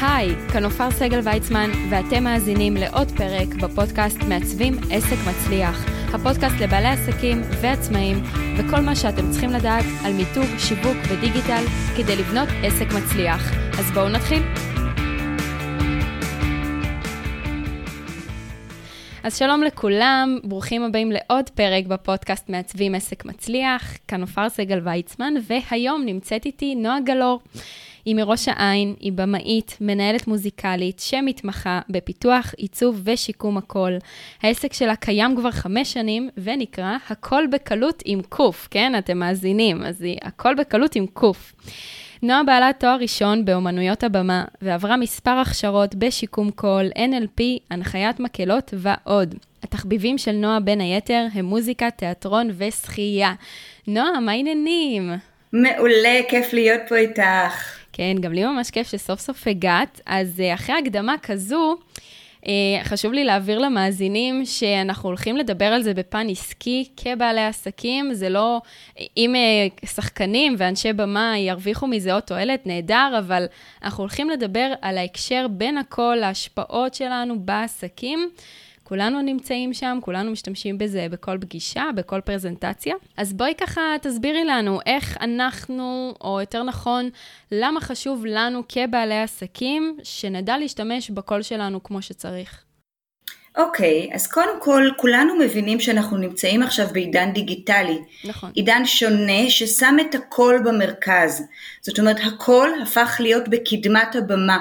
היי, כאן עופר סגל ויצמן, ואתם מאזינים לעוד פרק בפודקאסט מעצבים עסק מצליח. הפודקאסט לבעלי עסקים ועצמאים, וכל מה שאתם צריכים לדעת על מיתוג, שיווק ודיגיטל כדי לבנות עסק מצליח. אז בואו נתחיל. אז שלום לכולם, ברוכים הבאים לעוד פרק בפודקאסט מעצבים עסק מצליח. כאן עופר סגל ויצמן, והיום נמצאת איתי נועה גלור. היא מראש העין, היא במאית, מנהלת מוזיקלית, שמתמחה בפיתוח, עיצוב ושיקום הקול. העסק שלה קיים כבר חמש שנים, ונקרא הכל בקלות עם קוף, כן? אתם מאזינים, אז היא הכל בקלות עם קוף. נועה בעלת תואר ראשון באומנויות הבמה, ועברה מספר הכשרות בשיקום קול, NLP, הנחיית מקהלות ועוד. התחביבים של נועה בין היתר הם מוזיקה, תיאטרון ושחייה. נועה, מה העניינים? מעולה, כיף להיות פה איתך. כן, גם לי ממש כיף שסוף סוף הגעת. אז אה, אחרי הקדמה כזו, אה, חשוב לי להעביר למאזינים שאנחנו הולכים לדבר על זה בפן עסקי כבעלי עסקים. זה לא, אם אה, שחקנים ואנשי במה ירוויחו מזה עוד תועלת, נהדר, אבל אנחנו הולכים לדבר על ההקשר בין הכל, ההשפעות שלנו בעסקים. כולנו נמצאים שם, כולנו משתמשים בזה בכל פגישה, בכל פרזנטציה. אז בואי ככה תסבירי לנו איך אנחנו, או יותר נכון, למה חשוב לנו כבעלי עסקים, שנדע להשתמש בקול שלנו כמו שצריך. אוקיי, okay, אז קודם כל, כולנו מבינים שאנחנו נמצאים עכשיו בעידן דיגיטלי. נכון. עידן שונה ששם את הקול במרכז. זאת אומרת, הקול הפך להיות בקדמת הבמה.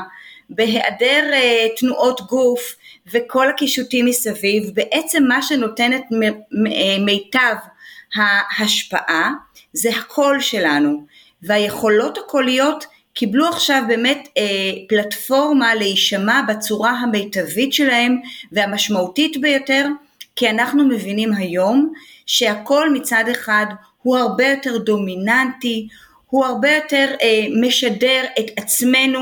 בהיעדר uh, תנועות גוף וכל הקישוטים מסביב, בעצם מה שנותן את מיטב ההשפעה זה הקול שלנו, והיכולות הקוליות קיבלו עכשיו באמת אה, פלטפורמה להישמע בצורה המיטבית שלהם והמשמעותית ביותר, כי אנחנו מבינים היום שהקול מצד אחד הוא הרבה יותר דומיננטי, הוא הרבה יותר אה, משדר את עצמנו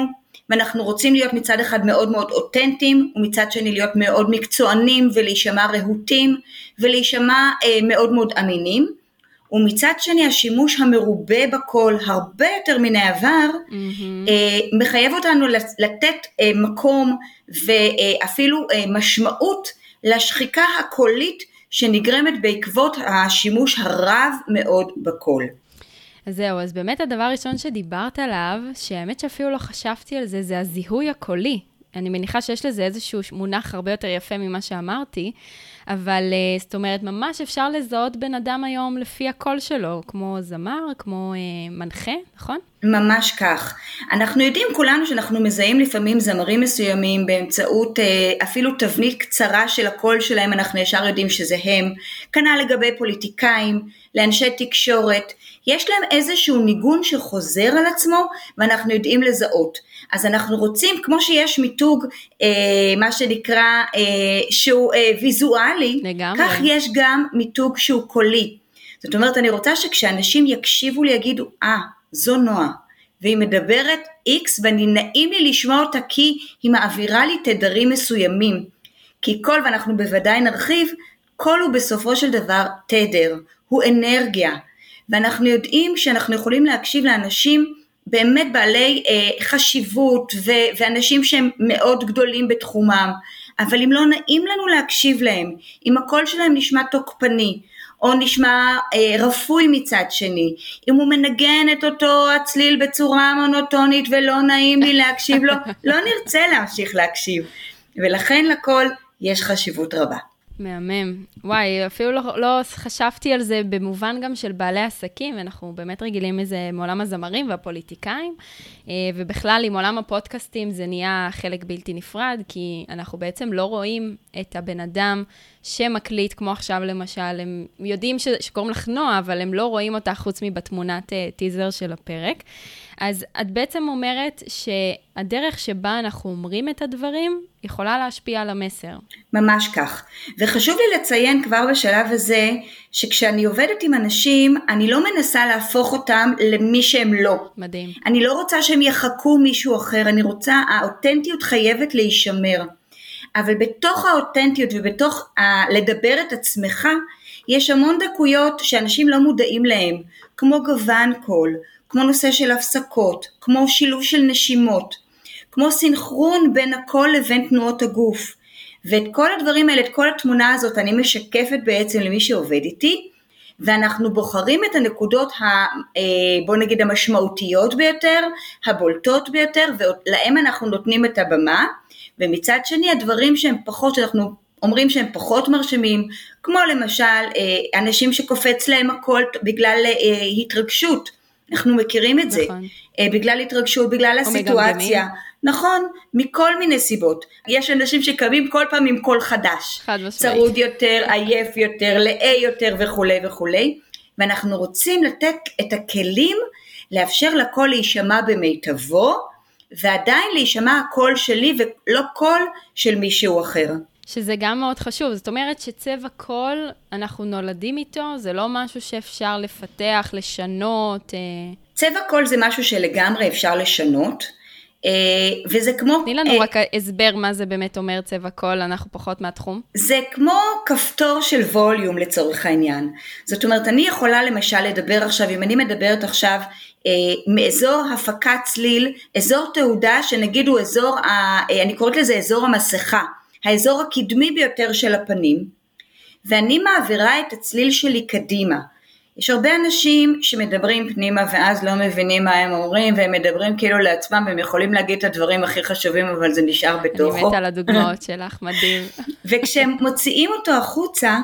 ואנחנו רוצים להיות מצד אחד מאוד מאוד אותנטיים ומצד שני להיות מאוד מקצוענים ולהישמע רהוטים ולהישמע אה, מאוד מאוד אמינים ומצד שני השימוש המרובה בקול הרבה יותר מן העבר mm-hmm. אה, מחייב אותנו לתת אה, מקום ואפילו אה, משמעות לשחיקה הקולית שנגרמת בעקבות השימוש הרב מאוד בקול. אז זהו, אז באמת הדבר הראשון שדיברת עליו, שהאמת שאפילו לא חשבתי על זה, זה הזיהוי הקולי. אני מניחה שיש לזה איזשהו מונח הרבה יותר יפה ממה שאמרתי, אבל uh, זאת אומרת, ממש אפשר לזהות בן אדם היום לפי הקול שלו, כמו זמר, כמו uh, מנחה, נכון? ממש כך. אנחנו יודעים כולנו שאנחנו מזהים לפעמים זמרים מסוימים באמצעות אה, אפילו תבנית קצרה של הקול שלהם, אנחנו ישר יודעים שזה הם. כנ"ל לגבי פוליטיקאים, לאנשי תקשורת, יש להם איזשהו ניגון שחוזר על עצמו ואנחנו יודעים לזהות. אז אנחנו רוצים, כמו שיש מיתוג, אה, מה שנקרא, אה, שהוא אה, ויזואלי, לגמרי. כך יש גם מיתוג שהוא קולי. זאת אומרת, אני רוצה שכשאנשים יקשיבו לי, יגידו, אה, ah, זו נועה, והיא מדברת איקס ואני נעים לי לשמוע אותה כי היא מעבירה לי תדרים מסוימים. כי קול, ואנחנו בוודאי נרחיב, קול הוא בסופו של דבר תדר, הוא אנרגיה, ואנחנו יודעים שאנחנו יכולים להקשיב לאנשים באמת בעלי אה, חשיבות ו- ואנשים שהם מאוד גדולים בתחומם, אבל אם לא נעים לנו להקשיב להם, אם הקול שלהם נשמע תוקפני, או נשמע אה, רפוי מצד שני, אם הוא מנגן את אותו הצליל בצורה מונוטונית ולא נעים לי להקשיב לו, לא נרצה להמשיך להקשיב, ולכן לכל יש חשיבות רבה. מהמם. וואי, אפילו לא, לא חשבתי על זה במובן גם של בעלי עסקים, אנחנו באמת רגילים מזה מעולם הזמרים והפוליטיקאים, אה, ובכלל עם עולם הפודקאסטים זה נהיה חלק בלתי נפרד, כי אנחנו בעצם לא רואים את הבן אדם שמקליט, כמו עכשיו למשל, הם יודעים ש, שקוראים לך נועה, אבל הם לא רואים אותה חוץ מבתמונת uh, טיזר של הפרק. אז את בעצם אומרת שהדרך שבה אנחנו אומרים את הדברים יכולה להשפיע על המסר. ממש כך. וחשוב לי לציין כבר בשלב הזה, שכשאני עובדת עם אנשים, אני לא מנסה להפוך אותם למי שהם לא. מדהים. אני לא רוצה שהם יחקו מישהו אחר, אני רוצה, האותנטיות חייבת להישמר. אבל בתוך האותנטיות ובתוך ה- לדבר את עצמך, יש המון דקויות שאנשים לא מודעים להם, כמו גוון קול, כמו נושא של הפסקות, כמו שילוב של נשימות, כמו סינכרון בין הקול לבין תנועות הגוף. ואת כל הדברים האלה, את כל התמונה הזאת אני משקפת בעצם למי שעובד איתי, ואנחנו בוחרים את הנקודות, ה, אה, בוא נגיד המשמעותיות ביותר, הבולטות ביותר, ולהם אנחנו נותנים את הבמה, ומצד שני הדברים שהם פחות, שאנחנו אומרים שהם פחות מרשימים, כמו למשל אה, אנשים שקופץ להם הכל בגלל אה, התרגשות, אנחנו מכירים את זה, נכון. בגלל התרגשות, בגלל הסיטואציה, נכון, מכל מיני סיבות. יש אנשים שקמים כל פעם עם קול חדש. חד משמעית. צרוד יותר, עייף יותר, לאה יותר וכולי וכולי. ואנחנו רוצים לתת את הכלים לאפשר לקול להישמע במיטבו, ועדיין להישמע הקול שלי ולא קול של מישהו אחר. שזה גם מאוד חשוב. זאת אומרת שצבע קול, אנחנו נולדים איתו, זה לא משהו שאפשר לפתח, לשנות. אה... צבע קול זה משהו שלגמרי אפשר לשנות. אה, וזה כמו... תני לנו אה, רק הסבר מה זה באמת אומר צבע קול, אנחנו פחות מהתחום. זה כמו כפתור של volume לצורך העניין. זאת אומרת, אני יכולה למשל לדבר עכשיו, אם אני מדברת עכשיו אה, מאזור הפקת צליל, אזור תהודה שנגיד הוא אזור, ה, אני קוראת לזה אזור המסכה, האזור הקדמי ביותר של הפנים, ואני מעבירה את הצליל שלי קדימה. יש הרבה אנשים שמדברים פנימה ואז לא מבינים מה הם אומרים והם מדברים כאילו לעצמם והם יכולים להגיד את הדברים הכי חשובים אבל זה נשאר בתוכו. אני מתה על הדוגמאות שלך, מדהים. וכשהם מוציאים אותו החוצה,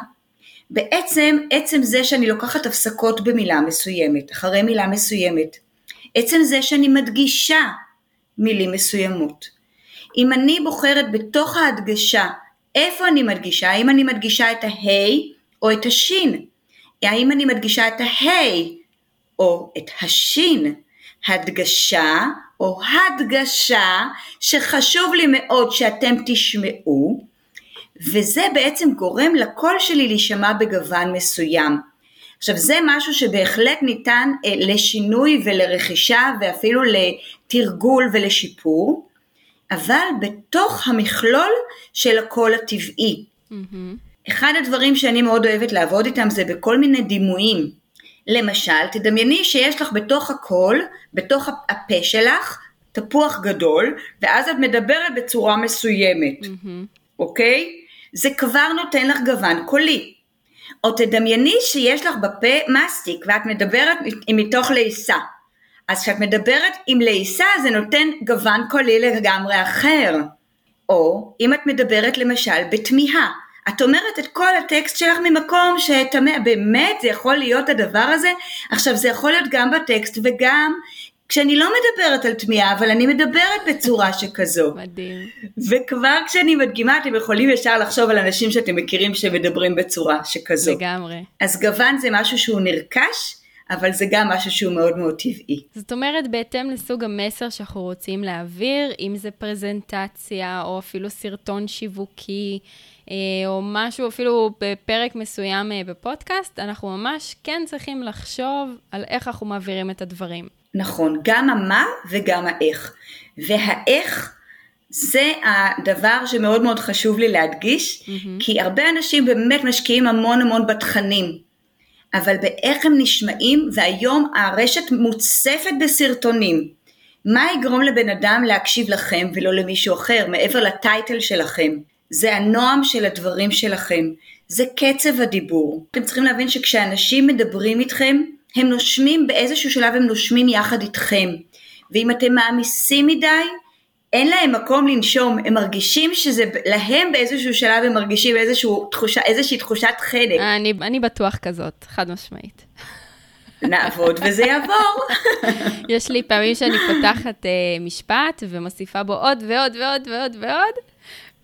בעצם עצם זה שאני לוקחת הפסקות במילה מסוימת, אחרי מילה מסוימת, עצם זה שאני מדגישה מילים מסוימות. אם אני בוחרת בתוך ההדגשה איפה אני מדגישה, האם אני מדגישה את ההי או את השין, האם אני מדגישה את ההי או את השין, הדגשה או הדגשה שחשוב לי מאוד שאתם תשמעו וזה בעצם גורם לקול שלי להישמע בגוון מסוים. עכשיו זה משהו שבהחלט ניתן אה, לשינוי ולרכישה ואפילו לתרגול ולשיפור, אבל בתוך המכלול של הקול הטבעי. Mm-hmm. אחד הדברים שאני מאוד אוהבת לעבוד איתם זה בכל מיני דימויים. למשל, תדמייני שיש לך בתוך הקול, בתוך הפה שלך, תפוח גדול, ואז את מדברת בצורה מסוימת, mm-hmm. אוקיי? זה כבר נותן לך גוון קולי. או תדמייני שיש לך בפה מסטיק ואת מדברת מתוך לעיסה. אז כשאת מדברת עם לעיסה זה נותן גוון קולי לגמרי אחר. או אם את מדברת למשל בתמיהה, את אומרת את כל הטקסט שלך ממקום שתמה, באמת זה יכול להיות הדבר הזה? עכשיו זה יכול להיות גם בטקסט וגם כשאני לא מדברת על תמיהה, אבל אני מדברת בצורה שכזו. מדהים. וכבר כשאני מדגימה, אתם יכולים ישר לחשוב על אנשים שאתם מכירים שמדברים בצורה שכזו. לגמרי. אז גוון זה משהו שהוא נרכש, אבל זה גם משהו שהוא מאוד מאוד טבעי. זאת אומרת, בהתאם לסוג המסר שאנחנו רוצים להעביר, אם זה פרזנטציה, או אפילו סרטון שיווקי, או משהו אפילו בפרק מסוים אה, בפודקאסט, אנחנו ממש כן צריכים לחשוב על איך אנחנו מעבירים את הדברים. נכון, גם המה וגם האיך. והאיך זה הדבר שמאוד מאוד חשוב לי להדגיש, mm-hmm. כי הרבה אנשים באמת משקיעים המון המון בתכנים, אבל באיך הם נשמעים, והיום הרשת מוצפת בסרטונים. מה יגרום לבן אדם להקשיב לכם ולא למישהו אחר, מעבר לטייטל שלכם? זה הנועם של הדברים שלכם, זה קצב הדיבור. אתם צריכים להבין שכשאנשים מדברים איתכם, הם נושמים באיזשהו שלב הם נושמים יחד איתכם. ואם אתם מעמיסים מדי, אין להם מקום לנשום, הם מרגישים שזה להם באיזשהו שלב הם מרגישים איזשהו תחושה, איזושהי תחושת חנק. אני, אני בטוח כזאת, חד משמעית. נעבוד וזה יעבור. יש לי פעמים שאני פותחת uh, משפט ומוסיפה בו עוד ועוד ועוד ועוד ועוד,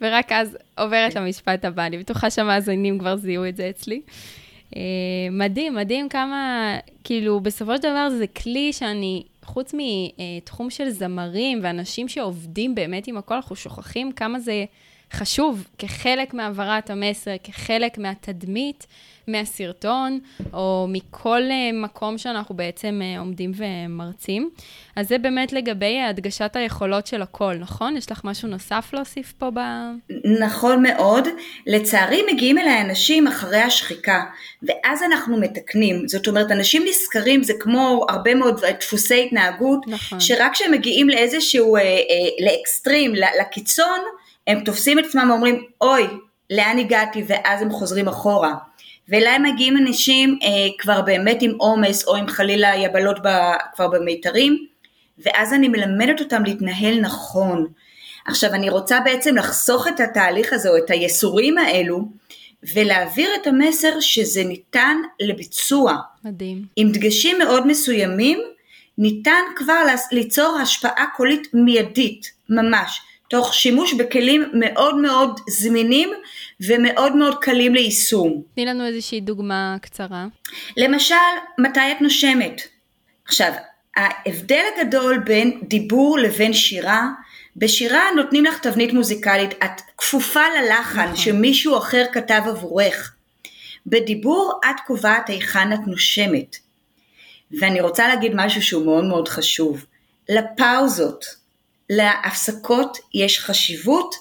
ורק אז עוברת למשפט הבא. אני בטוחה שהמאזינים כבר זיהו את זה אצלי. Uh, מדהים, מדהים כמה, כאילו, בסופו של דבר זה כלי שאני, חוץ מתחום של זמרים ואנשים שעובדים באמת עם הכל, אנחנו שוכחים כמה זה חשוב כחלק מהעברת המסר, כחלק מהתדמית, מהסרטון, או מכל אה, מקום שאנחנו בעצם אה, עומדים ומרצים. אז זה באמת לגבי הדגשת היכולות של הכל, נכון? יש לך משהו נוסף להוסיף פה ב... נכון מאוד. לצערי מגיעים אליי אנשים אחרי השחיקה, ואז אנחנו מתקנים. זאת אומרת, אנשים נזכרים, זה כמו הרבה מאוד דפוסי התנהגות, נכון. שרק כשהם מגיעים לאיזשהו, אה, אה, לאקסטרים, לקיצון, הם תופסים את עצמם ואומרים, אוי, לאן הגעתי? ואז הם חוזרים אחורה. ואליי מגיעים אנשים אה, כבר באמת עם עומס או עם חלילה יבלות ב, כבר במיתרים, ואז אני מלמדת אותם להתנהל נכון. עכשיו אני רוצה בעצם לחסוך את התהליך הזה או את היסורים האלו, ולהעביר את המסר שזה ניתן לביצוע. מדהים. עם דגשים מאוד מסוימים, ניתן כבר ליצור השפעה קולית מיידית, ממש. תוך שימוש בכלים מאוד מאוד זמינים ומאוד מאוד קלים ליישום. תני לנו איזושהי דוגמה קצרה. למשל, מתי את נושמת? עכשיו, ההבדל הגדול בין דיבור לבין שירה, בשירה נותנים לך תבנית מוזיקלית, את כפופה ללחן נכון. שמישהו אחר כתב עבורך. בדיבור את קובעת היכן את נושמת. ואני רוצה להגיד משהו שהוא מאוד מאוד חשוב. לפאוזות, להפסקות יש חשיבות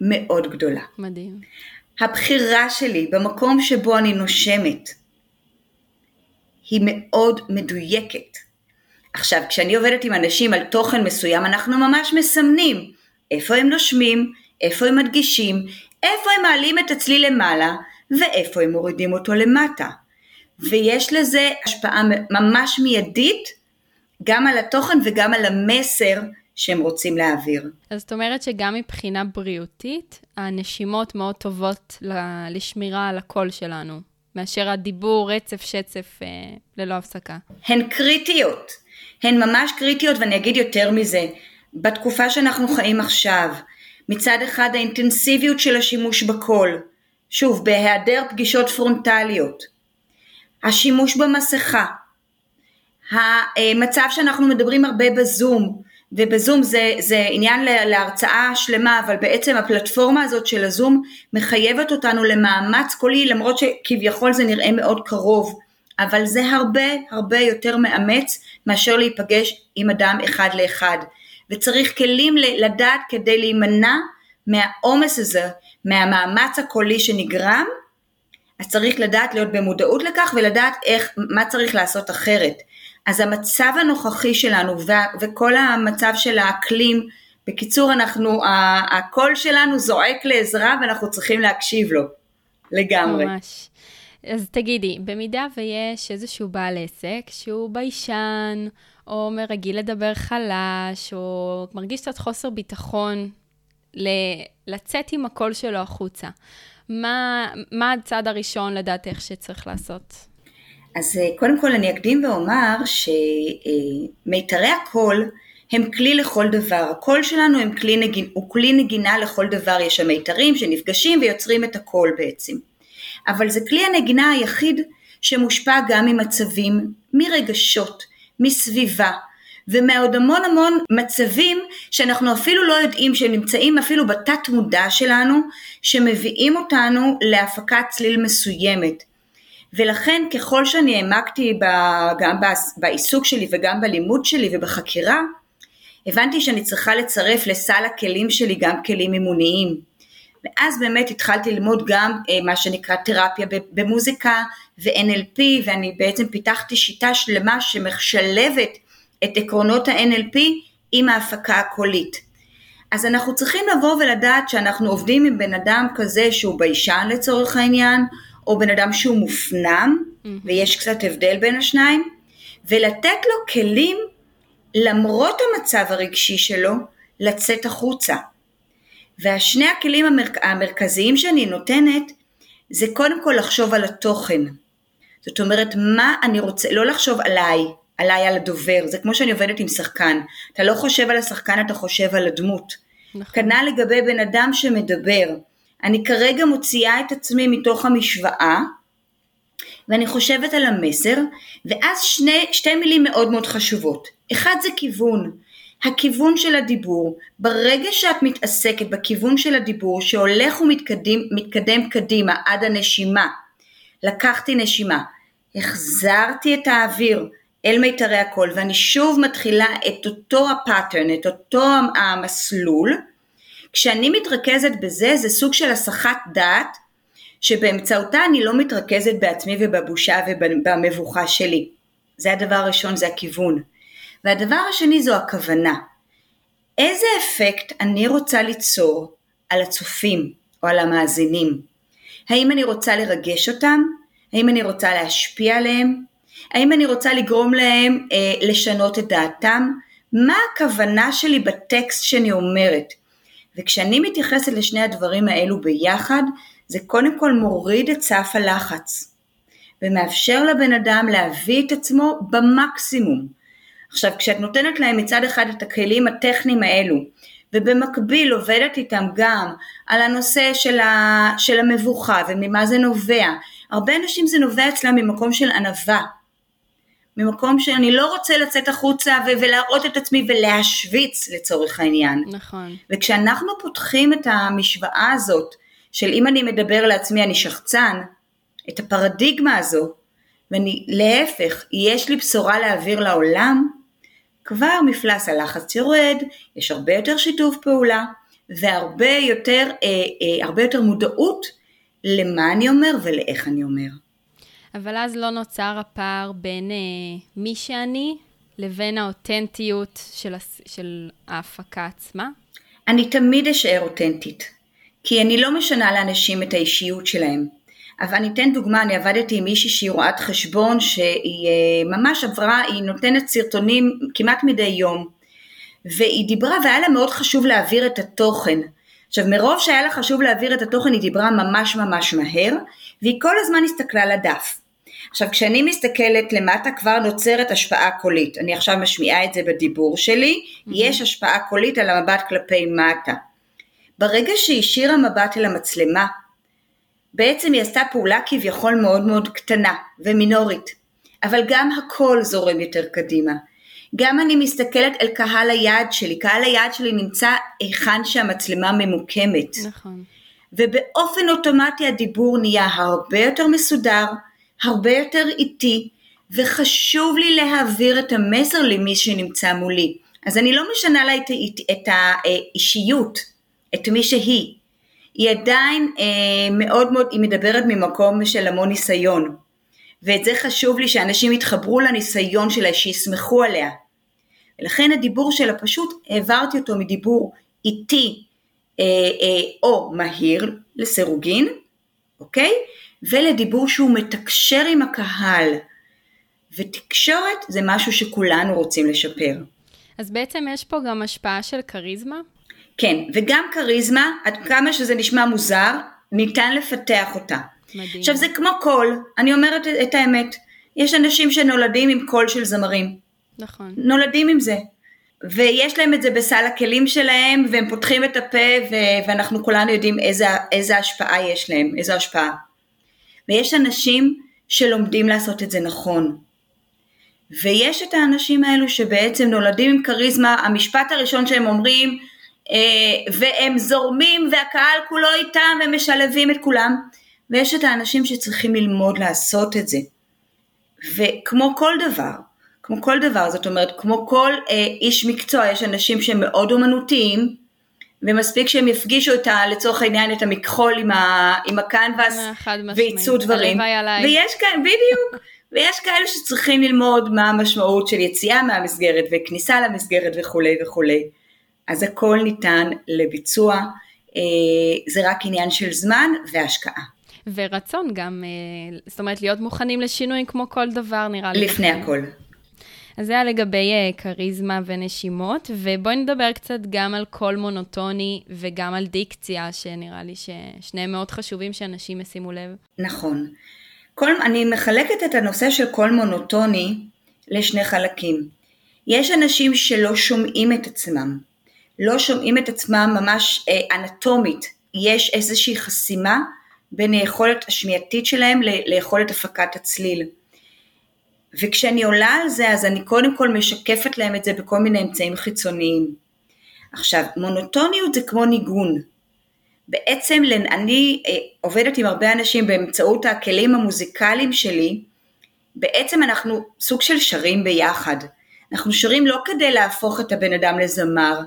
מאוד גדולה. מדהים. הבחירה שלי במקום שבו אני נושמת היא מאוד מדויקת. עכשיו, כשאני עובדת עם אנשים על תוכן מסוים, אנחנו ממש מסמנים איפה הם נושמים, איפה הם מדגישים, איפה הם מעלים את הצליל למעלה, ואיפה הם מורידים אותו למטה. ויש לזה השפעה ממש מיידית גם על התוכן וגם על המסר שהם רוצים להעביר. אז זאת אומרת שגם מבחינה בריאותית, הנשימות מאוד טובות לשמירה על הקול שלנו, מאשר הדיבור רצף שצף אה, ללא הפסקה. הן קריטיות, הן ממש קריטיות ואני אגיד יותר מזה, בתקופה שאנחנו חיים עכשיו, מצד אחד האינטנסיביות של השימוש בקול, שוב, בהיעדר פגישות פרונטליות, השימוש במסכה, המצב שאנחנו מדברים הרבה בזום, ובזום זה, זה עניין להרצאה שלמה, אבל בעצם הפלטפורמה הזאת של הזום מחייבת אותנו למאמץ קולי, למרות שכביכול זה נראה מאוד קרוב, אבל זה הרבה הרבה יותר מאמץ מאשר להיפגש עם אדם אחד לאחד. וצריך כלים לדעת כדי להימנע מהעומס הזה, מהמאמץ הקולי שנגרם, אז צריך לדעת להיות במודעות לכך ולדעת איך, מה צריך לעשות אחרת. אז המצב הנוכחי שלנו וכל המצב של האקלים, בקיצור אנחנו, הקול שלנו זועק לעזרה ואנחנו צריכים להקשיב לו, לגמרי. ממש. אז תגידי, במידה ויש איזשהו בעל עסק שהוא ביישן, או רגיל לדבר חלש, או מרגיש קצת חוסר ביטחון לצאת עם הקול שלו החוצה, מה, מה הצעד הראשון לדעתך שצריך לעשות? אז אה, קודם כל אני אקדים ואומר שמיתרי הקול הם כלי לכל דבר, הקול שלנו הם כלי נגינה, הוא כלי נגינה לכל דבר, יש שם מיתרים שנפגשים ויוצרים את הקול בעצם. אבל זה כלי הנגינה היחיד שמושפע גם ממצבים, מרגשות, מסביבה, ומעוד המון המון מצבים שאנחנו אפילו לא יודעים שהם נמצאים אפילו בתת מודע שלנו, שמביאים אותנו להפקת צליל מסוימת. ולכן ככל שאני העמקתי גם בעיסוק שלי וגם בלימוד שלי ובחקירה, הבנתי שאני צריכה לצרף לסל הכלים שלי גם כלים אימוניים. ואז באמת התחלתי ללמוד גם אה, מה שנקרא תרפיה במוזיקה ו-NLP ואני בעצם פיתחתי שיטה שלמה שמשלבת את עקרונות ה-NLP עם ההפקה הקולית. אז אנחנו צריכים לבוא ולדעת שאנחנו עובדים עם בן אדם כזה שהוא ביישן לצורך העניין, או בן אדם שהוא מופנם, mm-hmm. ויש קצת הבדל בין השניים, ולתת לו כלים, למרות המצב הרגשי שלו, לצאת החוצה. והשני הכלים המר... המרכזיים שאני נותנת, זה קודם כל לחשוב על התוכן. זאת אומרת, מה אני רוצה, לא לחשוב עליי, עליי על הדובר, זה כמו שאני עובדת עם שחקן. אתה לא חושב על השחקן, אתה חושב על הדמות. נכון. כנ"ל לגבי בן אדם שמדבר. אני כרגע מוציאה את עצמי מתוך המשוואה, ואני חושבת על המסר, ואז שני, שתי מילים מאוד מאוד חשובות. אחד זה כיוון, הכיוון של הדיבור. ברגע שאת מתעסקת בכיוון של הדיבור שהולך ומתקדם קדימה עד הנשימה, לקחתי נשימה, החזרתי את האוויר אל מיתרי הקול ואני שוב מתחילה את אותו הפאטרן, את אותו המסלול, כשאני מתרכזת בזה זה סוג של הסחת דעת שבאמצעותה אני לא מתרכזת בעצמי ובבושה ובמבוכה שלי. זה הדבר הראשון, זה הכיוון. והדבר השני זו הכוונה. איזה אפקט אני רוצה ליצור על הצופים או על המאזינים? האם אני רוצה לרגש אותם? האם אני רוצה להשפיע עליהם? האם אני רוצה לגרום להם אה, לשנות את דעתם? מה הכוונה שלי בטקסט שאני אומרת? וכשאני מתייחסת לשני הדברים האלו ביחד, זה קודם כל מוריד את סף הלחץ ומאפשר לבן אדם להביא את עצמו במקסימום. עכשיו כשאת נותנת להם מצד אחד את הכלים הטכניים האלו ובמקביל עובדת איתם גם על הנושא של, ה, של המבוכה וממה זה נובע, הרבה אנשים זה נובע אצלם ממקום של ענווה, ממקום שאני לא רוצה לצאת החוצה ו- ולהראות את עצמי ולהשוויץ לצורך העניין. נכון. וכשאנחנו פותחים את המשוואה הזאת של אם אני מדבר לעצמי אני שחצן, את הפרדיגמה הזו, ואני להפך, יש לי בשורה להעביר לעולם, כבר מפלס הלחץ יורד, יש הרבה יותר שיתוף פעולה והרבה יותר, אה, אה, הרבה יותר מודעות למה אני אומר ולאיך אני אומר. אבל אז לא נוצר הפער בין אה, מי שאני לבין האותנטיות של, של ההפקה עצמה? אני תמיד אשאר אותנטית. כי אני לא משנה לאנשים את האישיות שלהם. אבל אני אתן דוגמה, אני עבדתי עם מישהי שהיא רואת חשבון שהיא אה, ממש עברה, היא נותנת סרטונים כמעט מדי יום והיא דיברה והיה לה מאוד חשוב להעביר את התוכן. עכשיו מרוב שהיה לה חשוב להעביר את התוכן היא דיברה ממש ממש מהר והיא כל הזמן הסתכלה לדף. עכשיו כשאני מסתכלת למטה כבר נוצרת השפעה קולית, אני עכשיו משמיעה את זה בדיבור שלי, mm-hmm. יש השפעה קולית על המבט כלפי מטה. ברגע שהיא השאירה מבט אל המצלמה, בעצם היא עשתה פעולה כביכול מאוד מאוד קטנה ומינורית, אבל גם הכל זורם יותר קדימה. גם אני מסתכלת אל קהל היעד שלי, קהל היעד שלי נמצא היכן שהמצלמה ממוקמת. נכון. ובאופן אוטומטי הדיבור נהיה הרבה יותר מסודר, הרבה יותר איטי, וחשוב לי להעביר את המסר למי שנמצא מולי. אז אני לא משנה לה את, את האישיות, את מי שהיא. היא עדיין אה, מאוד מאוד, היא מדברת ממקום של המון ניסיון. ואת זה חשוב לי שאנשים יתחברו לניסיון שלה, שיסמכו עליה. ולכן הדיבור שלה פשוט העברתי אותו מדיבור איטי אה, אה, או מהיר לסירוגין, אוקיי? ולדיבור שהוא מתקשר עם הקהל. ותקשורת זה משהו שכולנו רוצים לשפר. אז בעצם יש פה גם השפעה של כריזמה? כן, וגם כריזמה, עד כמה שזה נשמע מוזר, ניתן לפתח אותה. מדהים. עכשיו זה כמו קול, אני אומרת את האמת, יש אנשים שנולדים עם קול של זמרים. נכון. נולדים עם זה. ויש להם את זה בסל הכלים שלהם, והם פותחים את הפה, ו- ואנחנו כולנו יודעים איזה, איזה השפעה יש להם, איזו השפעה. ויש אנשים שלומדים לעשות את זה נכון. ויש את האנשים האלו שבעצם נולדים עם כריזמה, המשפט הראשון שהם אומרים, אה, והם זורמים והקהל כולו איתם ומשלבים את כולם ויש את האנשים שצריכים ללמוד לעשות את זה וכמו כל דבר כמו כל דבר זאת אומרת כמו כל אה, איש מקצוע יש אנשים שהם מאוד אומנותיים ומספיק שהם יפגישו את ה, לצורך העניין את המכחול עם, ה, עם הקנבס וייצאו דברים ויש כאלה בדיוק ויש כאלה שצריכים ללמוד מה המשמעות של יציאה מהמסגרת וכניסה למסגרת וכולי וכולי אז הכל ניתן לביצוע, אה, זה רק עניין של זמן והשקעה. ורצון גם, אה, זאת אומרת, להיות מוכנים לשינוי כמו כל דבר, נראה לי. לפני הכל. אז זה היה לגבי uh, כריזמה ונשימות, ובואי נדבר קצת גם על קול מונוטוני וגם על דיקציה, שנראה לי ששניהם מאוד חשובים שאנשים ישימו לב. נכון. כל, אני מחלקת את הנושא של קול מונוטוני לשני חלקים. יש אנשים שלא שומעים את עצמם, לא שומעים את עצמם ממש אה, אנטומית, יש איזושהי חסימה בין היכולת השמיעתית שלהם ליכולת הפקת הצליל. וכשאני עולה על זה, אז אני קודם כל משקפת להם את זה בכל מיני אמצעים חיצוניים. עכשיו, מונוטוניות זה כמו ניגון. בעצם אני אה, עובדת עם הרבה אנשים באמצעות הכלים המוזיקליים שלי, בעצם אנחנו סוג של שרים ביחד. אנחנו שרים לא כדי להפוך את הבן אדם לזמר,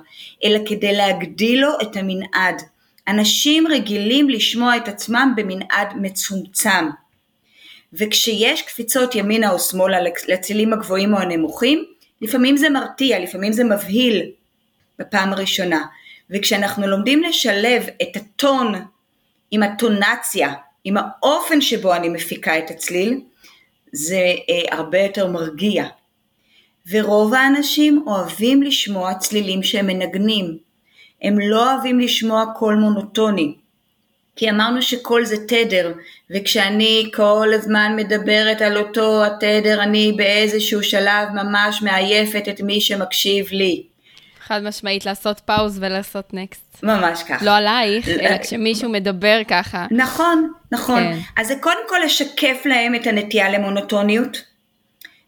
אלא כדי להגדיל לו את המנעד. אנשים רגילים לשמוע את עצמם במנעד מצומצם. וכשיש קפיצות ימינה או שמאלה לצילים הגבוהים או הנמוכים, לפעמים זה מרתיע, לפעמים זה מבהיל בפעם הראשונה. וכשאנחנו לומדים לשלב את הטון עם הטונציה, עם האופן שבו אני מפיקה את הצליל, זה אה, הרבה יותר מרגיע. ורוב האנשים אוהבים לשמוע צלילים שהם מנגנים. הם לא אוהבים לשמוע קול מונוטוני. כי אמרנו שקול זה תדר, וכשאני כל הזמן מדברת על אותו התדר, אני באיזשהו שלב ממש מעייפת את מי שמקשיב לי. חד משמעית, לעשות פאוז ולעשות נקסט. ממש ככה. לא עלייך, אלא כשמישהו מדבר ככה. נכון, נכון. כן. אז זה קודם כל לשקף להם את הנטייה למונוטוניות,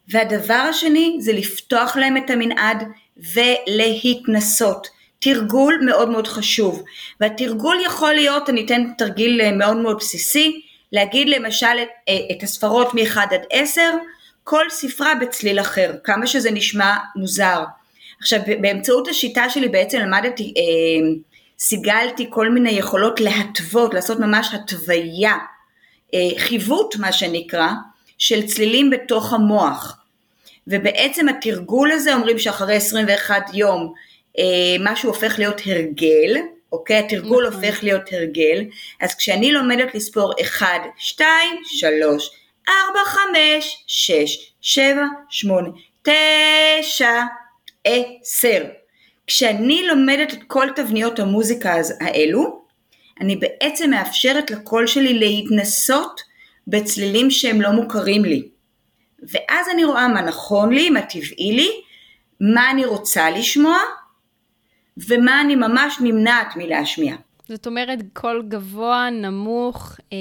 והדבר השני זה לפתוח להם את המנעד ולהתנסות. תרגול מאוד מאוד חשוב, והתרגול יכול להיות, אני אתן תרגיל אה, מאוד מאוד בסיסי, להגיד למשל את, אה, את הספרות מ-1 עד 10, כל ספרה בצליל אחר, כמה שזה נשמע מוזר. עכשיו באמצעות השיטה שלי בעצם למדתי, אה, סיגלתי כל מיני יכולות להתוות, לעשות ממש התוויה, אה, חיווט מה שנקרא, של צלילים בתוך המוח. ובעצם התרגול הזה אומרים שאחרי 21 יום משהו הופך להיות הרגל, אוקיי? התרגול נכון. הופך להיות הרגל, אז כשאני לומדת לספור 1, 2, 3, 4, 5, 6, 7, 8, 9, 10. כשאני לומדת את כל תבניות המוזיקה האלו, אני בעצם מאפשרת לקול שלי להתנסות בצלילים שהם לא מוכרים לי. ואז אני רואה מה נכון לי, מה טבעי לי, מה אני רוצה לשמוע, ומה אני ממש נמנעת מלהשמיע. זאת אומרת, קול גבוה, נמוך, אה,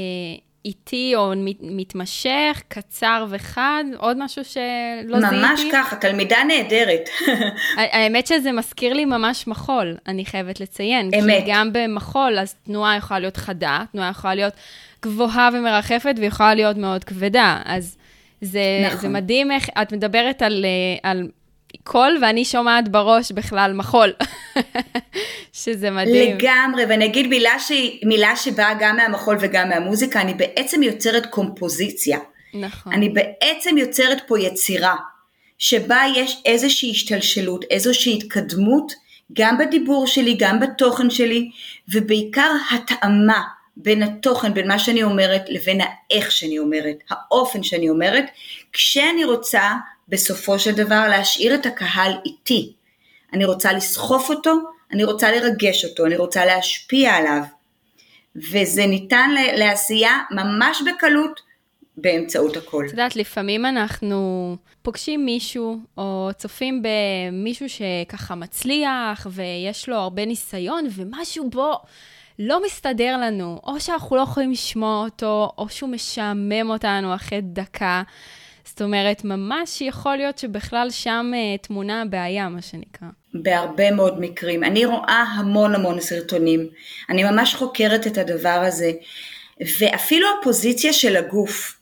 איטי או מתמשך, קצר וחד, עוד משהו שלא זיהיתי? ממש ככה, תלמידה נהדרת. האמת שזה מזכיר לי ממש מחול, אני חייבת לציין. אמת. כי גם במחול, אז תנועה יכולה להיות חדה, תנועה יכולה להיות גבוהה ומרחפת, ויכולה להיות מאוד כבדה. אז זה, נכון. זה מדהים איך, את מדברת על, אה, על קול, ואני שומעת בראש בכלל מחול, שזה מדהים. לגמרי, ואני אגיד מילה, ש... מילה שבאה גם מהמחול וגם מהמוזיקה, אני בעצם יוצרת קומפוזיציה. נכון. אני בעצם יוצרת פה יצירה, שבה יש איזושהי השתלשלות, איזושהי התקדמות, גם בדיבור שלי, גם בתוכן שלי, ובעיקר התאמה בין התוכן, בין מה שאני אומרת, לבין האיך שאני אומרת, האופן שאני אומרת, כשאני רוצה בסופו של דבר להשאיר את הקהל איתי. אני רוצה לסחוף אותו, אני רוצה לרגש אותו, אני רוצה להשפיע עליו. וזה ניתן לעשייה ממש בקלות באמצעות הכל. את יודעת, לפעמים אנחנו פוגשים מישהו, או צופים במישהו שככה מצליח, ויש לו הרבה ניסיון, ומשהו בו לא מסתדר לנו, או שאנחנו לא יכולים לשמוע אותו, או שהוא משעמם אותנו אחרי דקה. זאת אומרת, ממש יכול להיות שבכלל שם uh, תמונה הבעיה, מה שנקרא. בהרבה מאוד מקרים. אני רואה המון המון סרטונים. אני ממש חוקרת את הדבר הזה. ואפילו הפוזיציה של הגוף.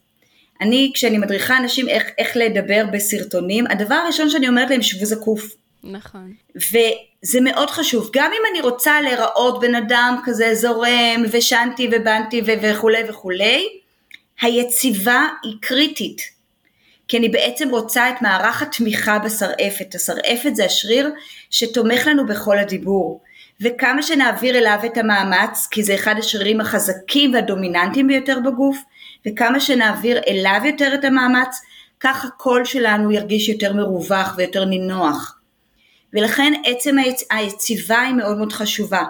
אני, כשאני מדריכה אנשים איך, איך לדבר בסרטונים, הדבר הראשון שאני אומרת להם, שבו זקוף. נכון. וזה מאוד חשוב. גם אם אני רוצה להיראות בן אדם כזה זורם, ושנתי ובנתי וכולי וכולי, היציבה היא קריטית. כי אני בעצם רוצה את מערך התמיכה בשרעפת. השרעפת זה השריר שתומך לנו בכל הדיבור. וכמה שנעביר אליו את המאמץ, כי זה אחד השרירים החזקים והדומיננטיים ביותר בגוף, וכמה שנעביר אליו יותר את המאמץ, כך הקול שלנו ירגיש יותר מרווח ויותר נינוח. ולכן עצם היצ... היציבה היא מאוד מאוד חשובה.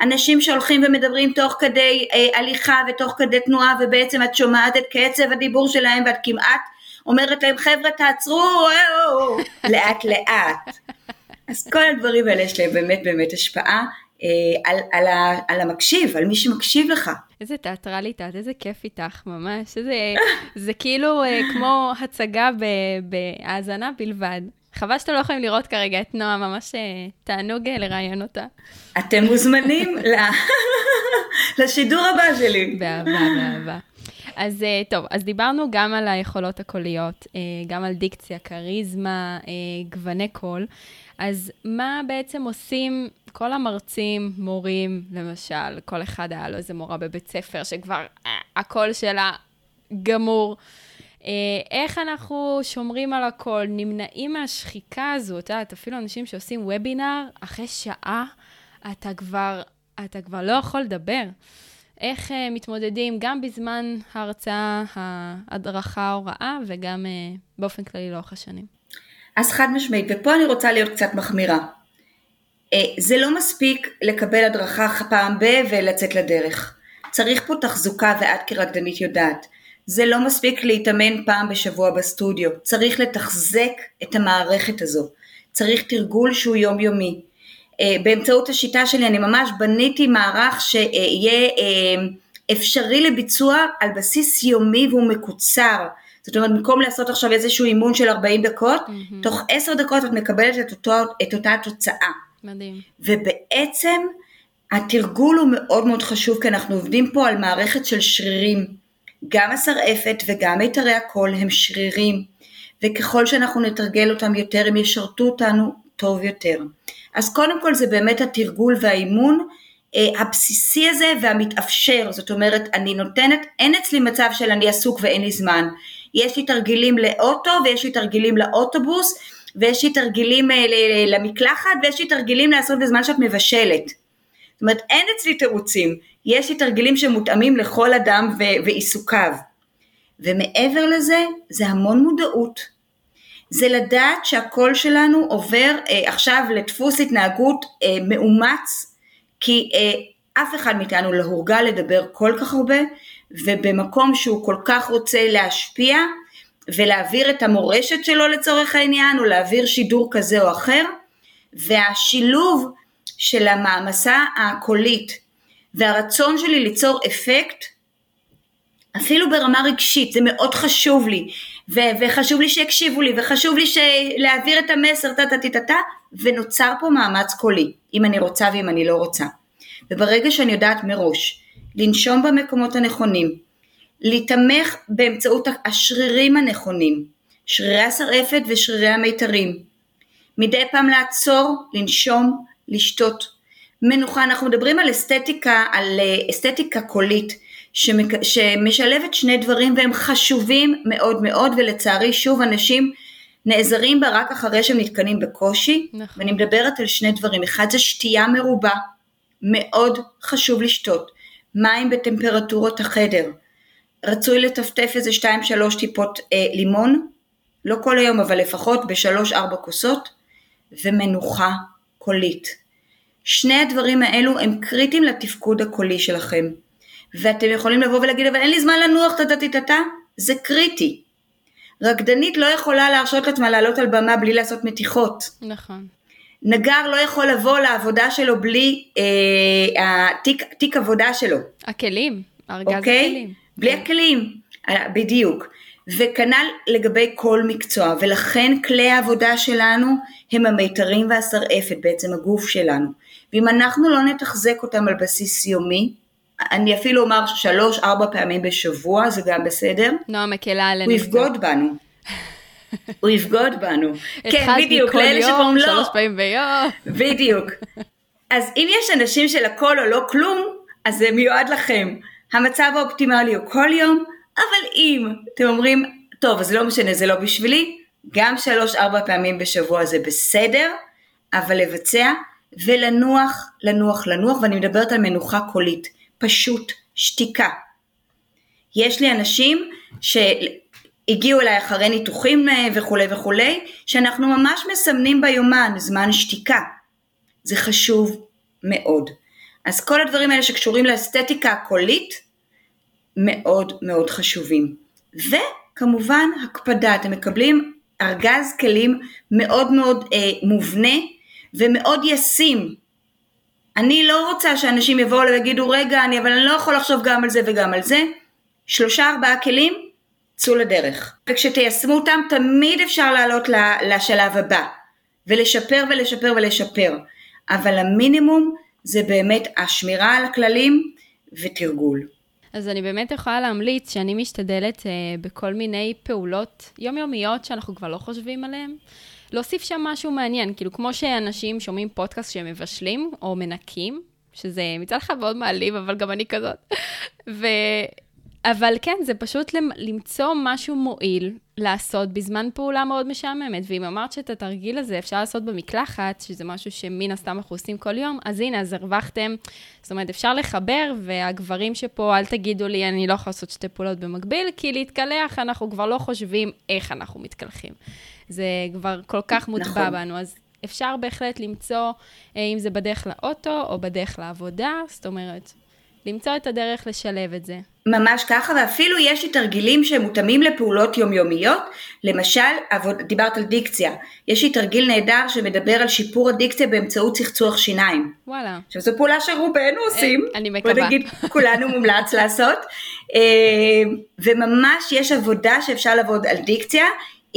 אנשים שהולכים ומדברים תוך כדי אה, הליכה ותוך כדי תנועה ובעצם את שומעת את קצב הדיבור שלהם ואת כמעט אומרת להם, חבר'ה תעצרו, לאט לאט. אז כל הדברים האלה יש להם באמת באמת השפעה. אה, על, על, ה, על המקשיב, על מי שמקשיב לך. איזה תיאטרלית את, איזה כיף איתך, ממש. איזה, זה כאילו אה, כמו הצגה בהאזנה בלבד. חבל שאתם לא יכולים לראות כרגע את נועה, ממש אה, תענוג אה, לראיין אותה. אתם מוזמנים לשידור הבא שלי. באהבה, באהבה. אז טוב, אז דיברנו גם על היכולות הקוליות, גם על דיקציה, כריזמה, גווני קול. אז מה בעצם עושים כל המרצים, מורים, למשל, כל אחד היה לו איזה מורה בבית ספר שכבר אה, הקול שלה גמור. אה, איך אנחנו שומרים על הקול, נמנעים מהשחיקה הזאת, את יודעת, אפילו אנשים שעושים וובינר, אחרי שעה אתה כבר, אתה כבר לא יכול לדבר. איך uh, מתמודדים גם בזמן ההרצאה, ההדרכה, ההוראה, וגם uh, באופן כללי לאורך השנים. אז חד משמעית, ופה אני רוצה להיות קצת מחמירה. אה, זה לא מספיק לקבל הדרכה פעם ב- ולצאת לדרך. צריך פה תחזוקה ואת כרקדנית יודעת. זה לא מספיק להתאמן פעם בשבוע בסטודיו, צריך לתחזק את המערכת הזו. צריך תרגול שהוא יומיומי. אה, באמצעות השיטה שלי אני ממש בניתי מערך שיהיה אה, אפשרי לביצוע על בסיס יומי והוא מקוצר. זאת אומרת, במקום לעשות עכשיו איזשהו אימון של 40 דקות, mm-hmm. תוך 10 דקות את מקבלת את, אותו, את אותה תוצאה. מדהים. ובעצם התרגול הוא מאוד מאוד חשוב, כי אנחנו עובדים פה על מערכת של שרירים. גם השרעפת וגם מיתרי הקול הם שרירים, וככל שאנחנו נתרגל אותם יותר, הם ישרתו אותנו טוב יותר. אז קודם כל זה באמת התרגול והאימון אה, הבסיסי הזה והמתאפשר, זאת אומרת, אני נותנת, אין אצלי מצב של אני עסוק ואין לי זמן. יש לי תרגילים לאוטו ויש לי תרגילים לאוטובוס ויש לי תרגילים אה, למקלחת ויש לי תרגילים לעשות בזמן שאת מבשלת. זאת אומרת אין אצלי תירוצים, יש לי תרגילים שמותאמים לכל אדם ו- ועיסוקיו. ומעבר לזה, זה המון מודעות. זה לדעת שהקול שלנו עובר אה, עכשיו לדפוס התנהגות אה, מאומץ, כי אה, אף אחד מאיתנו לא הורגל לדבר כל כך הרבה, ובמקום שהוא כל כך רוצה להשפיע ולהעביר את המורשת שלו לצורך העניין, או להעביר שידור כזה או אחר, והשילוב של המעמסה הקולית והרצון שלי ליצור אפקט, אפילו ברמה רגשית, זה מאוד חשוב לי, ו- וחשוב לי שיקשיבו לי, וחשוב לי להעביר את המסר, טה טה טה טה, ונוצר פה מאמץ קולי, אם אני רוצה ואם אני לא רוצה. וברגע שאני יודעת מראש לנשום במקומות הנכונים, להתמך באמצעות השרירים הנכונים, שרירי השרעפת ושרירי המיתרים. מדי פעם לעצור, לנשום, לשתות. מנוחה, אנחנו מדברים על אסתטיקה, על אה, אסתטיקה קולית, שמק... שמשלבת שני דברים והם חשובים מאוד מאוד, ולצערי שוב אנשים נעזרים בה רק אחרי שהם נתקנים בקושי, נכון. ואני מדברת על שני דברים, אחד זה שתייה מרובה, מאוד חשוב לשתות, מים בטמפרטורות החדר, רצוי לטפטף איזה 2-3 טיפות אה, לימון, לא כל היום אבל לפחות ב-3-4 כוסות, ומנוחה קולית. שני הדברים האלו הם קריטיים לתפקוד הקולי שלכם. ואתם יכולים לבוא ולהגיד אבל אין לי זמן לנוח טה-טה-טה-טה, זה קריטי. רקדנית לא יכולה להרשות לעצמה לעלות על במה בלי לעשות מתיחות. נכון. נגר לא יכול לבוא לעבודה שלו בלי אה, התיק, תיק עבודה שלו. הכלים, ארגז אוקיי? הכלים. בלי כן. הכלים, אה, בדיוק. וכנ"ל לגבי כל מקצוע, ולכן כלי העבודה שלנו הם המיתרים והשרעפת, בעצם הגוף שלנו. ואם אנחנו לא נתחזק אותם על בסיס יומי, אני אפילו אומר שלוש, ארבע פעמים בשבוע, זה גם בסדר. נועה מקלה עלינו. הוא יבגוד בנו. הוא יבגוד בנו. כן, בדיוק, לאלה שקוראים לו. שלוש פעמים ביום. בדיוק. אז אם יש אנשים של הכל או לא כלום, אז זה מיועד לכם. המצב האופטימלי הוא כל יום, אבל אם אתם אומרים, טוב, אז לא משנה, זה לא בשבילי, גם שלוש-ארבע פעמים בשבוע זה בסדר, אבל לבצע ולנוח, לנוח, לנוח, ואני מדברת על מנוחה קולית, פשוט שתיקה. יש לי אנשים שהגיעו אליי אחרי ניתוחים אה, וכולי וכולי, שאנחנו ממש מסמנים ביומן זמן שתיקה. זה חשוב מאוד. אז כל הדברים האלה שקשורים לאסתטיקה הקולית, מאוד מאוד חשובים. וכמובן הקפדה, אתם מקבלים ארגז כלים מאוד מאוד אה, מובנה ומאוד ישים. אני לא רוצה שאנשים יבואו ויגידו, רגע, אני, אבל אני לא יכול לחשוב גם על זה וגם על זה. שלושה ארבעה כלים, צאו לדרך. וכשתיישמו אותם, תמיד אפשר לעלות לשלב הבא, ולשפר ולשפר ולשפר. אבל המינימום זה באמת השמירה על הכללים ותרגול. אז אני באמת יכולה להמליץ שאני משתדלת אה, בכל מיני פעולות יומיומיות שאנחנו כבר לא חושבים עליהן. להוסיף שם משהו מעניין, כאילו כמו שאנשים שומעים פודקאסט שהם מבשלים או מנקים, שזה מצד אחד מאוד מעליב, אבל גם אני כזאת. ו... אבל כן, זה פשוט למצוא משהו מועיל לעשות בזמן פעולה מאוד משעממת. ואם אמרת שאת התרגיל הזה אפשר לעשות במקלחת, שזה משהו שמן הסתם אנחנו עושים כל יום, אז הנה, אז הרווחתם. זאת אומרת, אפשר לחבר, והגברים שפה, אל תגידו לי, אני לא יכולה לעשות שתי פעולות במקביל, כי להתקלח, אנחנו כבר לא חושבים איך אנחנו מתקלחים. זה כבר כל כך מוטבע נכון. בנו, אז אפשר בהחלט למצוא, אה, אם זה בדרך לאוטו או בדרך לעבודה, זאת אומרת, למצוא את הדרך לשלב את זה. ממש ככה, ואפילו יש לי תרגילים שמותאמים לפעולות יומיומיות, למשל, עבוד, דיברת על דיקציה, יש לי תרגיל נהדר שמדבר על שיפור הדיקציה באמצעות צחצוח שיניים. וואלה. עכשיו זו פעולה שרובנו עושים, אה, אני מקווה. בוא נגיד כולנו מומלץ לעשות, אה, וממש יש עבודה שאפשר לעבוד על דיקציה,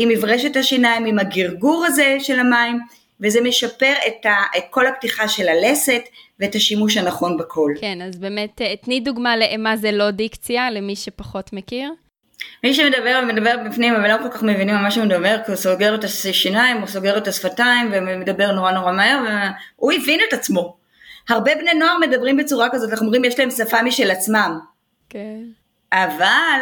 עם מברשת השיניים, עם הגרגור הזה של המים, וזה משפר את, ה, את כל הפתיחה של הלסת ואת השימוש הנכון בקול. כן, אז באמת אה, תני דוגמה למה זה לא דיקציה, למי שפחות מכיר. מי שמדבר ומדבר בפנים אבל לא כל כך מבינים מה שהוא מדבר כי הוא סוגר את השיניים, הוא סוגר את השפתיים ומדבר נורא נורא מהר והוא הבין את עצמו. הרבה בני נוער מדברים בצורה כזאת, אנחנו אומרים יש להם שפה משל עצמם. כן. אבל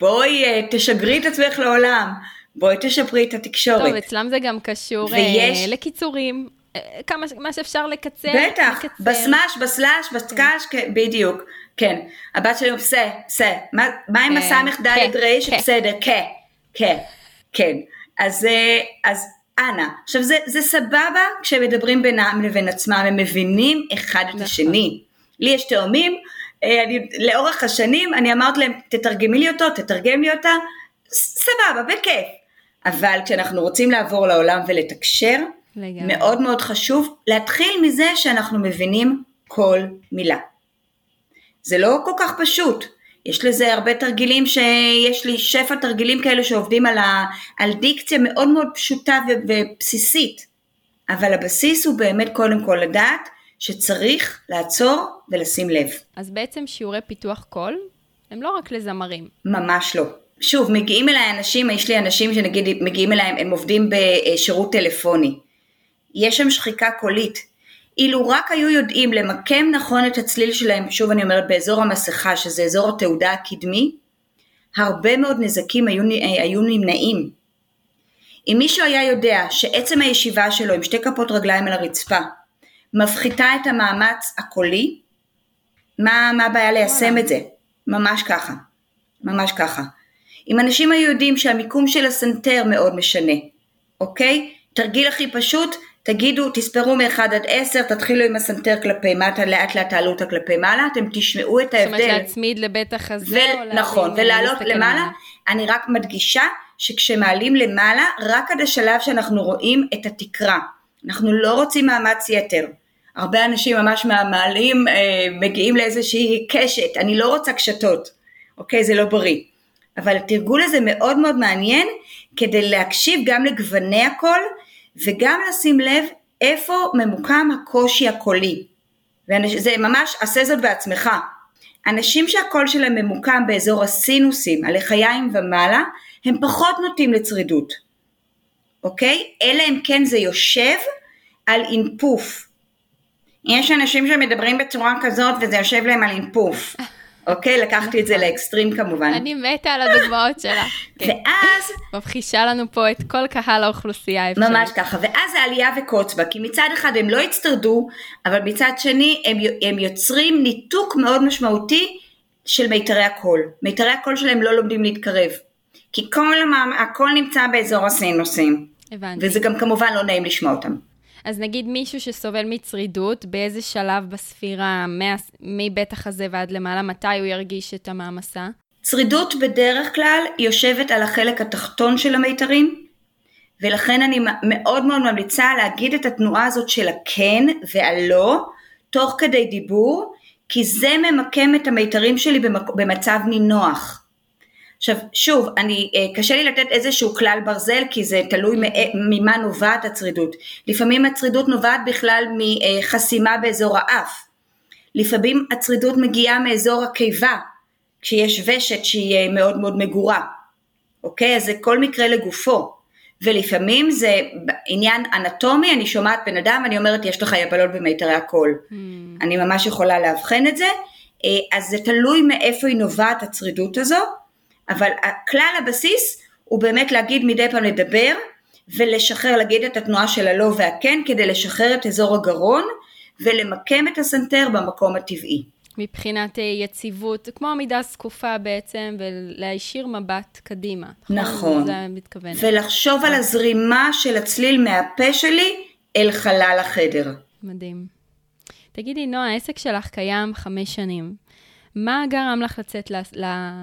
בואי אה, תשגרי את עצמך לעולם. בואי תשפרי את התקשורת. טוב, אצלם זה גם קשור ויש... uh, לקיצורים. uh, כמה מה שאפשר לקצר, בטח, לקצר. בסמאש, בסלאש, בסקאש, כן. כן, בדיוק, כן. הבת שלי פסה, פסה, מה, מה עם כן, הסמך ד' ר', בסדר, כן, כן, כן. אז, אז אנא, עכשיו זה, זה סבבה כשמדברים בינם לבין עצמם, הם מבינים אחד את נכון. השני. לי יש תאומים, אני, לאורך השנים אני אמרת להם, תתרגמי לי אותו, תתרגם לי אותה, סבבה, בכיף. אבל כשאנחנו רוצים לעבור לעולם ולתקשר, לגמרי. מאוד מאוד חשוב להתחיל מזה שאנחנו מבינים כל מילה. זה לא כל כך פשוט. יש לזה הרבה תרגילים שיש לי שפע תרגילים כאלה שעובדים על, ה, על דיקציה מאוד מאוד פשוטה ו, ובסיסית. אבל הבסיס הוא באמת קודם כל לדעת שצריך לעצור ולשים לב. אז בעצם שיעורי פיתוח קול הם לא רק לזמרים. ממש לא. שוב, מגיעים אליי אנשים, יש לי אנשים שנגיד מגיעים אליי, הם עובדים בשירות טלפוני. יש שם שחיקה קולית. אילו רק היו יודעים למקם נכון את הצליל שלהם, שוב אני אומרת, באזור המסכה, שזה אזור התעודה הקדמי, הרבה מאוד נזקים היו, היו נמנעים. אם מישהו היה יודע שעצם הישיבה שלו עם שתי כפות רגליים על הרצפה מפחיתה את המאמץ הקולי, מה, הבעיה ליישם את זה? ממש ככה, ממש ככה. אם אנשים היו יודעים שהמיקום של הסנטר מאוד משנה, אוקיי? תרגיל הכי פשוט, תגידו, תספרו מ-1 עד 10, תתחילו עם הסנטר כלפי מטה, לאט לאט תעלו אותה כלפי מעלה, אתם תשמעו את ההבדל. זאת אומרת להצמיד לבית החזה ו- או נכון, ולעלות למעלה. אני רק מדגישה שכשמעלים למעלה, רק עד השלב שאנחנו רואים את התקרה. אנחנו לא רוצים מאמץ יתר. הרבה אנשים ממש מהמעלים אה, מגיעים לאיזושהי קשת, אני לא רוצה קשתות, אוקיי? זה לא בריא. אבל התרגול הזה מאוד מאוד מעניין כדי להקשיב גם לגווני הקול וגם לשים לב איפה ממוקם הקושי הקולי. וזה ממש, עשה זאת בעצמך. אנשים שהקול שלהם ממוקם באזור הסינוסים, הלחיים ומעלה, הם פחות נוטים לצרידות, אוקיי? אלא אם כן זה יושב על אינפוף. יש אנשים שמדברים בצורה כזאת וזה יושב להם על אינפוף. אוקיי? לקחתי את זה נכון. לאקסטרים כמובן. אני מתה על הדוגמאות שלה. כן. ואז... מבחישה לנו פה את כל קהל האוכלוסייה האפשרית. ממש ככה, ואז זה עלייה וקוץ בה, כי מצד אחד הם לא הצטרדו, אבל מצד שני הם, הם יוצרים ניתוק מאוד משמעותי של מיתרי הקול. מיתרי הקול שלהם לא לומדים להתקרב. כי כל המאמ... הקול נמצא באזור הסינוסים. הבנתי. וזה גם כמובן לא נעים לשמוע אותם. אז נגיד מישהו שסובל מצרידות, באיזה שלב בספירה, מבית החזה ועד למעלה, מתי הוא ירגיש את המעמסה? צרידות בדרך כלל יושבת על החלק התחתון של המיתרים, ולכן אני מאוד מאוד ממליצה להגיד את התנועה הזאת של הכן והלא, תוך כדי דיבור, כי זה ממקם את המיתרים שלי במצב נינוח. עכשיו שוב, אני, אה, קשה לי לתת איזשהו כלל ברזל כי זה תלוי ממה נובעת הצרידות. לפעמים הצרידות נובעת בכלל מחסימה באזור האף. לפעמים הצרידות מגיעה מאזור הקיבה, כשיש ושת שהיא אה, מאוד מאוד מגורה. אוקיי? אז זה כל מקרה לגופו. ולפעמים זה עניין אנטומי, אני שומעת בן אדם, אני אומרת יש לך יבלות במיתרי הקול. Mm. אני ממש יכולה לאבחן את זה, אה, אז זה תלוי מאיפה היא נובעת הצרידות הזו, אבל כלל הבסיס הוא באמת להגיד מדי פעם לדבר ולשחרר, להגיד את התנועה של הלא והכן כדי לשחרר את אזור הגרון ולמקם את הסנטר במקום הטבעי. מבחינת אה, יציבות, כמו עמידה זקופה בעצם, ולהישיר מבט קדימה. נכון. נכון. זה מתכוון. ולחשוב על הזרימה של הצליל מהפה שלי אל חלל החדר. מדהים. תגידי, נועה, העסק שלך קיים חמש שנים. מה גרם לך לצאת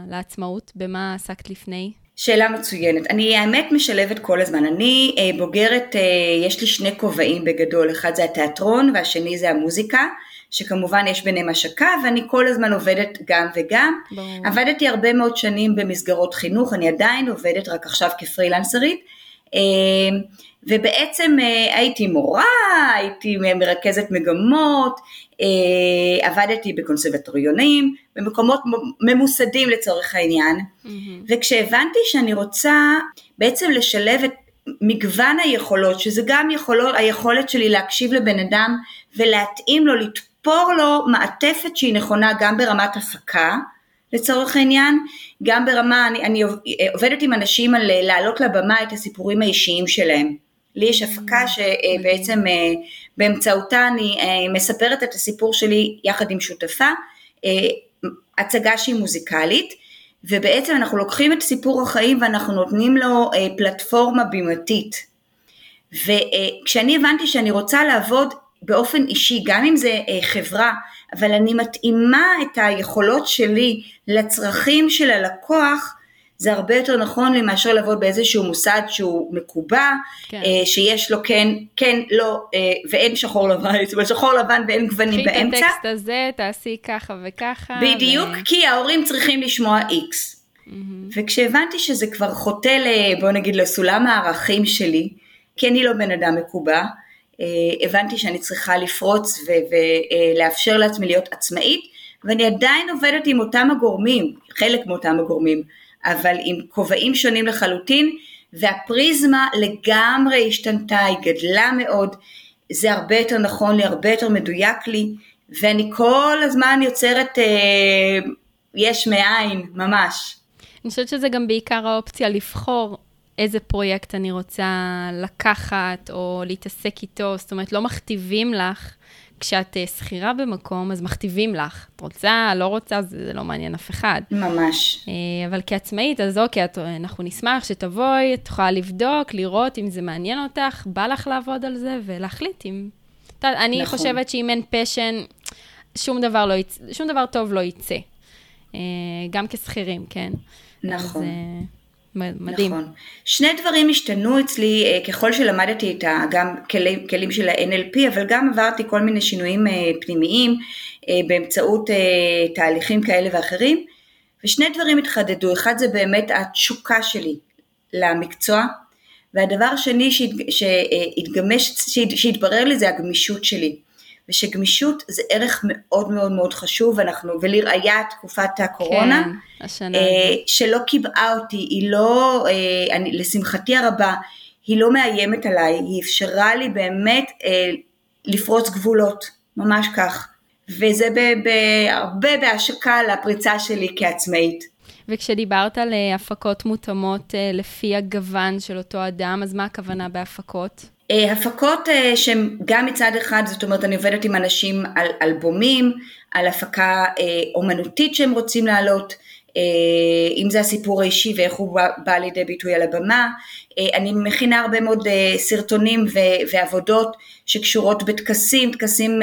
לעצמאות? במה עסקת לפני? שאלה מצוינת. אני האמת משלבת כל הזמן. אני אה, בוגרת, אה, יש לי שני כובעים בגדול, אחד זה התיאטרון והשני זה המוזיקה. שכמובן יש ביניהם השקה ואני כל הזמן עובדת גם וגם. ברור. עבדתי הרבה מאוד שנים במסגרות חינוך, אני עדיין עובדת רק עכשיו כפרילנסרית. אה, ובעצם אה, הייתי מורה, הייתי מרכזת מגמות, אה, עבדתי בקונסרבטוריונים, במקומות ממוסדים לצורך העניין, mm-hmm. וכשהבנתי שאני רוצה בעצם לשלב את מגוון היכולות, שזה גם יכולות, היכולת שלי להקשיב לבן אדם ולהתאים לו, לתפור לו מעטפת שהיא נכונה גם ברמת הפקה, לצורך העניין, גם ברמה, אני, אני עובדת עם אנשים על להעלות לבמה את הסיפורים האישיים שלהם. לי יש הפקה mm, שבעצם אה, באמצעותה אני אה, מספרת את הסיפור שלי יחד עם שותפה, אה, הצגה שהיא מוזיקלית, ובעצם אנחנו לוקחים את סיפור החיים ואנחנו נותנים לו פלטפורמה בימתית. וכשאני הבנתי שאני רוצה לעבוד באופן אישי, גם אם זה חברה, אבל אני מתאימה את היכולות שלי לצרכים של הלקוח, זה הרבה יותר נכון לי מאשר לעבוד באיזשהו מוסד שהוא מקובע, כן. אה, שיש לו כן, כן, לא, אה, ואין שחור לבן, זאת אומרת שחור לבן ואין גוונים באמצע. קחי את הטקסט הזה, תעשי ככה וככה. בדיוק, ו... כי ההורים צריכים לשמוע איקס. Mm-hmm. וכשהבנתי שזה כבר חוטא, בוא נגיד, לסולם הערכים שלי, כי אני לא בן אדם מקובע, הבנתי שאני צריכה לפרוץ ולאפשר לעצמי להיות עצמאית, ואני עדיין עובדת עם אותם הגורמים, חלק מאותם הגורמים. אבל עם כובעים שונים לחלוטין, והפריזמה לגמרי השתנתה, היא גדלה מאוד, זה הרבה יותר נכון לי, הרבה יותר מדויק לי, ואני כל הזמן יוצרת אה, יש מאין, ממש. אני חושבת שזה גם בעיקר האופציה לבחור איזה פרויקט אני רוצה לקחת או להתעסק איתו, זאת אומרת, לא מכתיבים לך כשאת אה, שכירה במקום, אז מכתיבים לך. את רוצה, לא רוצה, זה, זה לא מעניין אף אחד. ממש. אה, אבל כעצמאית, אז אוקיי, את, אנחנו נשמח שתבואי, את יכולה לבדוק, לראות אם זה מעניין אותך, בא לך לעבוד על זה, ולהחליט אם... אני נכון. חושבת שאם אין פשן, שום דבר, לא יצ... שום דבר טוב לא יצא. אה, גם כשכירים, כן? נכון. אז, מדהים. נכון. שני דברים השתנו אצלי אה, ככל שלמדתי את גם כלים, כלים של ה-NLP, אבל גם עברתי כל מיני שינויים אה, פנימיים אה, באמצעות תהליכים כאלה ואחרים, ושני דברים התחדדו, אחד זה באמת התשוקה שלי למקצוע, והדבר השני שהתגמש, שהתברר לי זה הגמישות שלי. ושגמישות זה ערך מאוד מאוד מאוד חשוב, אנחנו, ולראיה תקופת הקורונה, כן, השנה אה, שלא קיבעה אותי, היא לא, אה, אני, לשמחתי הרבה, היא לא מאיימת עליי, היא אפשרה לי באמת אה, לפרוץ גבולות, ממש כך. וזה הרבה בהשקה לפריצה שלי כעצמאית. וכשדיברת על הפקות מותאמות לפי הגוון של אותו אדם, אז מה הכוונה בהפקות? אה, הפקות אה, שהן גם מצד אחד, זאת אומרת אני עובדת עם אנשים על אלבומים, על הפקה אה, אומנותית שהם רוצים להעלות, אם זה הסיפור האישי ואיך הוא בא, בא לידי ביטוי על הבמה, אני מכינה הרבה מאוד סרטונים ועבודות שקשורות בטקסים, טקסים,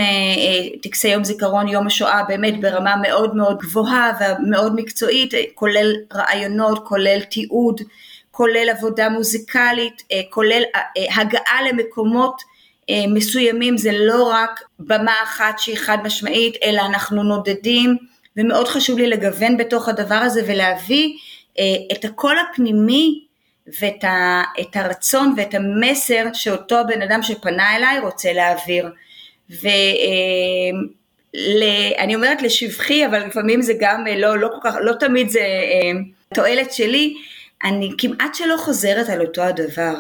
טקסי יום זיכרון יום השואה באמת ברמה מאוד מאוד גבוהה ומאוד מקצועית, כולל רעיונות, כולל תיעוד, כולל עבודה מוזיקלית, אה, כולל אה, אה, הגעה למקומות מסוימים, זה לא רק במה אחת שהיא חד משמעית, אלא אנחנו נודדים, ומאוד חשוב לי לגוון בתוך הדבר הזה ולהביא את הקול הפנימי ואת ה, את הרצון ואת המסר שאותו הבן אדם שפנה אליי רוצה להעביר. ואני אומרת לשבחי, אבל לפעמים זה גם לא, לא כל כך, לא תמיד זה תועלת שלי, אני כמעט שלא חוזרת על אותו הדבר.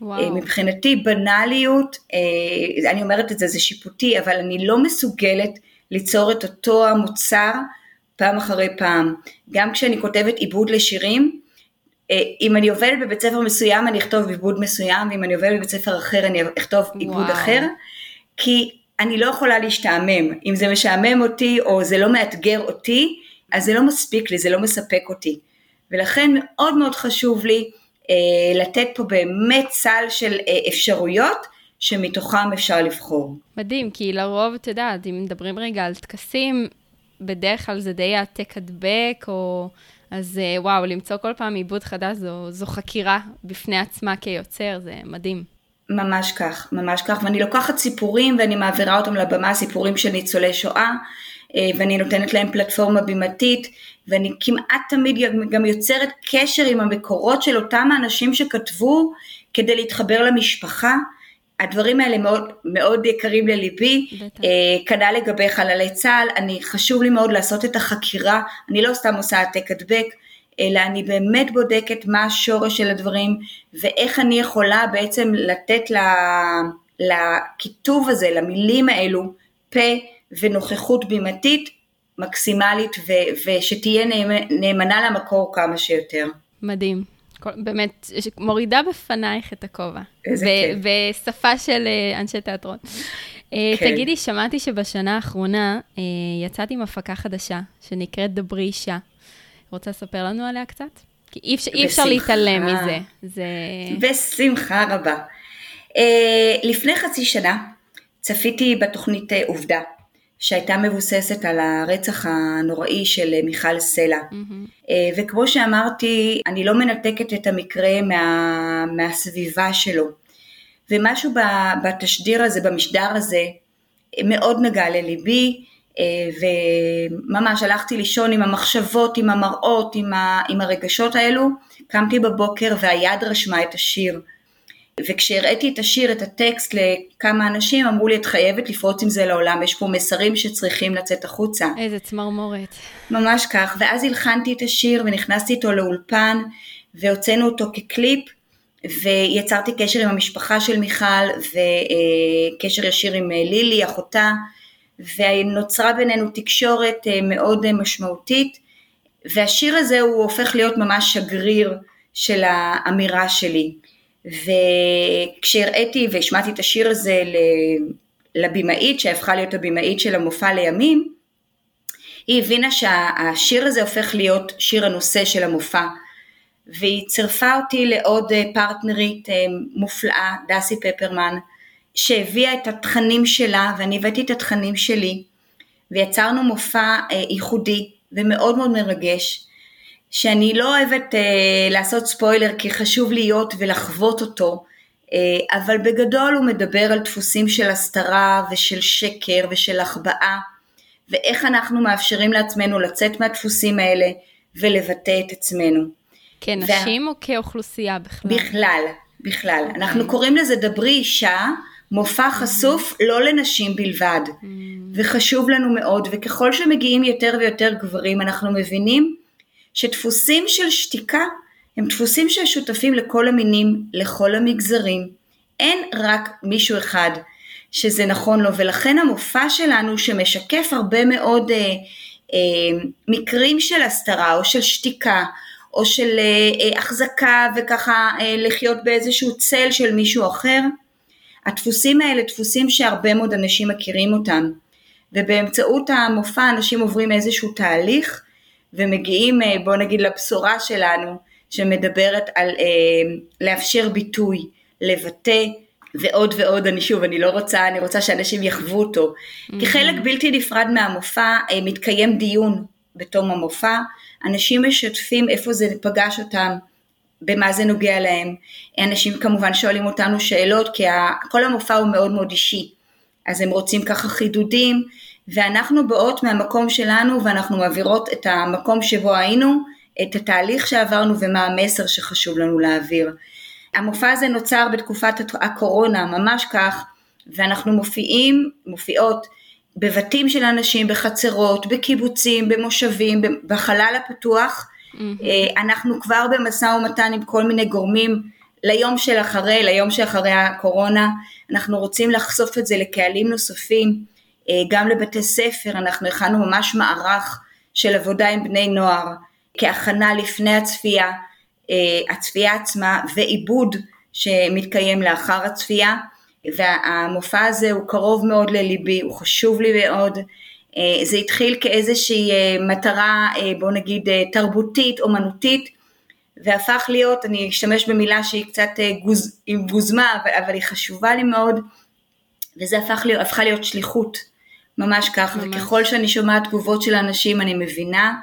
וואו. אה, מבחינתי בנאליות, אה, אני אומרת את זה, זה שיפוטי, אבל אני לא מסוגלת ליצור את אותו המוצר פעם אחרי פעם. גם כשאני כותבת עיבוד לשירים, אה, אם אני עובדת בבית ספר מסוים אני אכתוב עיבוד מסוים, ואם אני עובדת בבית ספר אחר אני אכתוב עיבוד וואו. אחר, כי אני לא יכולה להשתעמם. אם זה משעמם אותי או זה לא מאתגר אותי, אז זה לא מספיק לי, זה לא מספק אותי. ולכן מאוד מאוד חשוב לי אה, לתת פה באמת סל של אה, אפשרויות שמתוכם אפשר לבחור. מדהים, כי לרוב, את יודעת, אם מדברים רגע על טקסים, בדרך כלל זה די העתק הדבק, או... אז אה, וואו, למצוא כל פעם עיבוד חדש זו, זו חקירה בפני עצמה כיוצר, זה מדהים. ממש כך, ממש כך, ואני לוקחת סיפורים ואני מעבירה אותם לבמה, סיפורים של ניצולי שואה, ואני נותנת להם פלטפורמה בימתית, ואני כמעט תמיד גם יוצרת קשר עם המקורות של אותם האנשים שכתבו כדי להתחבר למשפחה. הדברים האלה מאוד, מאוד יקרים לליבי, אה, כנ"ל לגבי חללי צה"ל, אני חשוב לי מאוד לעשות את החקירה, אני לא סתם עושה העתק הדבק, אלא אני באמת בודקת מה השורש של הדברים ואיך אני יכולה בעצם לתת לכיתוב הזה, למילים האלו, פה ונוכחות בימתית מקסימלית ו- ושתהיה נאמנה למקור כמה שיותר. מדהים. באמת, מורידה בפנייך את הכובע. איזה כיף. בשפה של אה, אנשי תיאטרון. אה, כן. תגידי, שמעתי שבשנה האחרונה אה, יצאת עם הפקה חדשה, שנקראת דברי אישה. רוצה לספר לנו עליה קצת? כי אי אפשר, אי אפשר להתעלם מזה. זה... בשמחה רבה. לפני חצי שנה צפיתי בתוכנית עובדה. שהייתה מבוססת על הרצח הנוראי של מיכל סלע. Mm-hmm. וכמו שאמרתי, אני לא מנתקת את המקרה מה, מהסביבה שלו. ומשהו בתשדיר הזה, במשדר הזה, מאוד נגע לליבי, אה, וממש הלכתי לישון עם המחשבות, עם המראות, עם, ה, עם הרגשות האלו, קמתי בבוקר והיד רשמה את השיר. וכשהראיתי את השיר, את הטקסט לכמה אנשים, אמרו לי, את חייבת לפרוץ עם זה לעולם, יש פה מסרים שצריכים לצאת החוצה. איזה צמרמורת. ממש כך, ואז הלחנתי את השיר ונכנסתי איתו לאולפן, והוצאנו אותו כקליפ, ויצרתי קשר עם המשפחה של מיכל, וקשר ישיר עם לילי, אחותה, ונוצרה בינינו תקשורת אה, מאוד אה, משמעותית, והשיר הזה הוא הופך להיות ממש שגריר של האמירה שלי. וכשהראיתי והשמעתי את השיר הזה לבמאית שהפכה להיות הבמאית של המופע לימים, היא הבינה שהשיר הזה הופך להיות שיר הנושא של המופע. והיא צירפה אותי לעוד אה, פרטנרית אה, מופלאה, דסי פפרמן, שהביאה את התכנים שלה ואני הבאתי את התכנים שלי ויצרנו מופע אה, ייחודי ומאוד מאוד מרגש שאני לא אוהבת אה, לעשות ספוילר כי חשוב להיות ולחוות אותו, אה, אבל בגדול הוא מדבר על דפוסים של הסתרה ושל שקר ושל החבאה, ואיך אנחנו מאפשרים לעצמנו לצאת מהדפוסים האלה ולבטא את עצמנו. כנשים וה... או כאוכלוסייה בכלל? בכלל, בכלל. Okay. אנחנו קוראים לזה דברי אישה, מופע חשוף לא לנשים בלבד, mm. וחשוב לנו מאוד, וככל שמגיעים יותר ויותר גברים אנחנו מבינים שדפוסים של שתיקה הם דפוסים ששותפים לכל המינים, לכל המגזרים. אין רק מישהו אחד שזה נכון לו, ולכן המופע שלנו שמשקף הרבה מאוד אה, אה, מקרים של הסתרה או של שתיקה או של אה, אה, החזקה וככה אה, לחיות באיזשהו צל של מישהו אחר, הדפוסים האלה דפוסים שהרבה מאוד אנשים מכירים אותם, ובאמצעות המופע אנשים עוברים איזשהו תהליך ומגיעים אה, בוא נגיד לבשורה שלנו שמדברת על אה, לאפשר ביטוי, לבטא ועוד ועוד, אני שוב, אני לא רוצה, אני רוצה שאנשים יחוו אותו. Mm-hmm. כחלק בלתי נפרד מהמופע אה, מתקיים דיון בתום המופע, אנשים משתפים איפה זה פגש אותם במה זה נוגע להם. אנשים כמובן שואלים אותנו שאלות, כי כל המופע הוא מאוד מאוד אישי, אז הם רוצים ככה חידודים, ואנחנו באות מהמקום שלנו ואנחנו מעבירות את המקום שבו היינו, את התהליך שעברנו ומה המסר שחשוב לנו להעביר. המופע הזה נוצר בתקופת הקורונה, ממש כך, ואנחנו מופיעים, מופיעות בבתים של אנשים, בחצרות, בקיבוצים, במושבים, בחלל הפתוח. Mm-hmm. אנחנו כבר במשא ומתן עם כל מיני גורמים ליום של אחרי, ליום שאחרי הקורונה. אנחנו רוצים לחשוף את זה לקהלים נוספים, גם לבתי ספר, אנחנו הכנו ממש מערך של עבודה עם בני נוער, כהכנה לפני הצפייה, אה, הצפייה עצמה ועיבוד שמתקיים לאחר הצפייה. והמופע הזה הוא קרוב מאוד לליבי, הוא חשוב לי מאוד. אה, זה התחיל כאיזושהי אה, מטרה, אה, בוא נגיד, תרבותית, אומנותית, והפך להיות, אני אשתמש במילה שהיא קצת גוז, גוזמה, אבל, אבל היא חשובה לי מאוד, וזה הפך להיות, הפכה להיות שליחות, ממש כך, ממש. וככל שאני שומעת תגובות של אנשים אני מבינה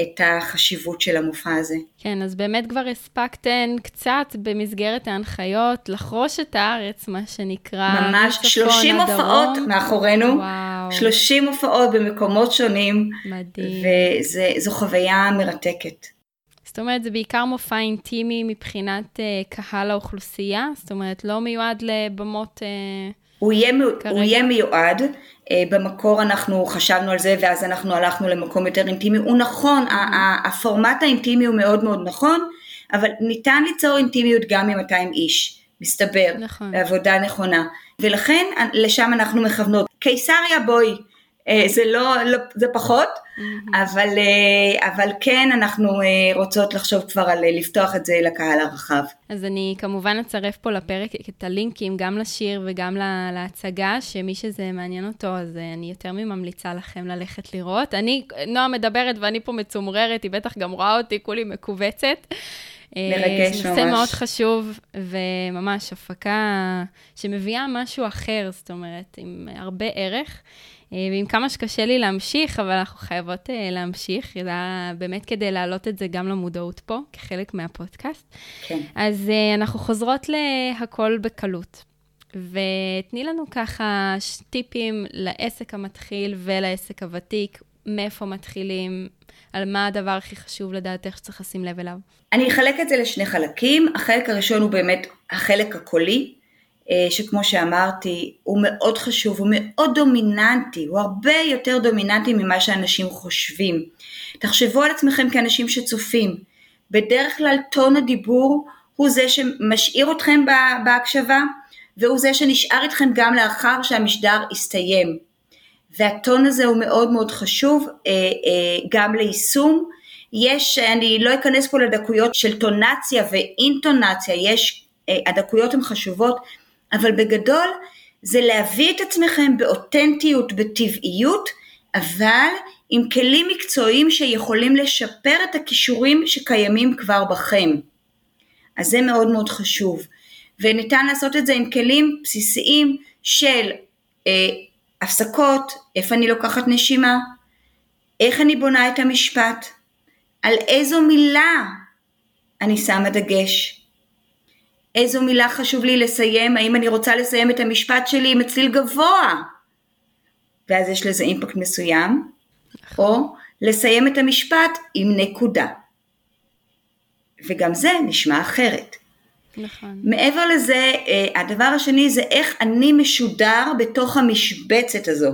את החשיבות של המופע הזה. כן, אז באמת כבר הספקתן קצת במסגרת ההנחיות לחרוש את הארץ, מה שנקרא. ממש, 30 הדרום. הופעות מאחורינו, וואו. 30 הופעות במקומות שונים. מדהים. וזו חוויה מרתקת. זאת אומרת, זה בעיקר מופע אינטימי מבחינת uh, קהל האוכלוסייה? זאת אומרת, לא מיועד לבמות... Uh... הוא יהיה, הוא יהיה מיועד, אה, במקור אנחנו חשבנו על זה ואז אנחנו הלכנו למקום יותר אינטימי, הוא נכון, הפורמט האינטימי הוא מאוד מאוד נכון, אבל ניתן ליצור אינטימיות גם מ-200 איש, מסתבר, נכון. בעבודה נכונה, ולכן לשם אנחנו מכוונות. קיסריה בואי, אה, זה לא, לא זה פחות, mm-hmm. אבל, אה, אבל כן אנחנו אה, רוצות לחשוב כבר על לפתוח את זה לקהל הרחב. אז אני כמובן אצרף פה לפרק את הלינקים גם לשיר וגם להצגה, שמי שזה מעניין אותו, אז אני יותר מממליצה לכם ללכת לראות. אני, נועה מדברת ואני פה מצומררת, היא בטח גם רואה אותי, כולי מכווצת. מרגש ממש. זה נושא מאוד חשוב, וממש הפקה שמביאה משהו אחר, זאת אומרת, עם הרבה ערך. אה, ועם כמה שקשה לי להמשיך, אבל אנחנו חייבות uh, להמשיך, זה היה באמת כדי להעלות את זה גם למודעות פה, כחלק מהפודקאסט. כן. אז uh, אנחנו חוזרות להכל בקלות. ותני לנו ככה טיפים לעסק המתחיל ולעסק הוותיק, מאיפה מתחילים, על מה הדבר הכי חשוב לדעתך שצריך לשים לב אליו. אני אחלק את זה לשני חלקים, החלק הראשון הוא באמת החלק הקולי, אה, שכמו שאמרתי הוא מאוד חשוב, הוא מאוד דומיננטי, הוא הרבה יותר דומיננטי ממה שאנשים חושבים. תחשבו על עצמכם כאנשים שצופים, בדרך כלל טון הדיבור הוא זה שמשאיר אתכם בהקשבה והוא זה שנשאר איתכם גם לאחר שהמשדר יסתיים. והטון הזה הוא מאוד מאוד חשוב אה, אה, גם ליישום. יש, אני לא אכנס פה לדקויות של טונציה ואינטונציה, יש, הדקויות הן חשובות, אבל בגדול זה להביא את עצמכם באותנטיות, בטבעיות, אבל עם כלים מקצועיים שיכולים לשפר את הכישורים שקיימים כבר בכם. אז זה מאוד מאוד חשוב. וניתן לעשות את זה עם כלים בסיסיים של אה, הפסקות, איפה אני לוקחת נשימה, איך אני בונה את המשפט, על איזו מילה אני שמה דגש, איזו מילה חשוב לי לסיים, האם אני רוצה לסיים את המשפט שלי עם הצליל גבוה, ואז יש לזה אימפקט מסוים, או לסיים את המשפט עם נקודה. וגם זה נשמע אחרת. נכון. מעבר לזה, אה, הדבר השני זה איך אני משודר בתוך המשבצת הזו.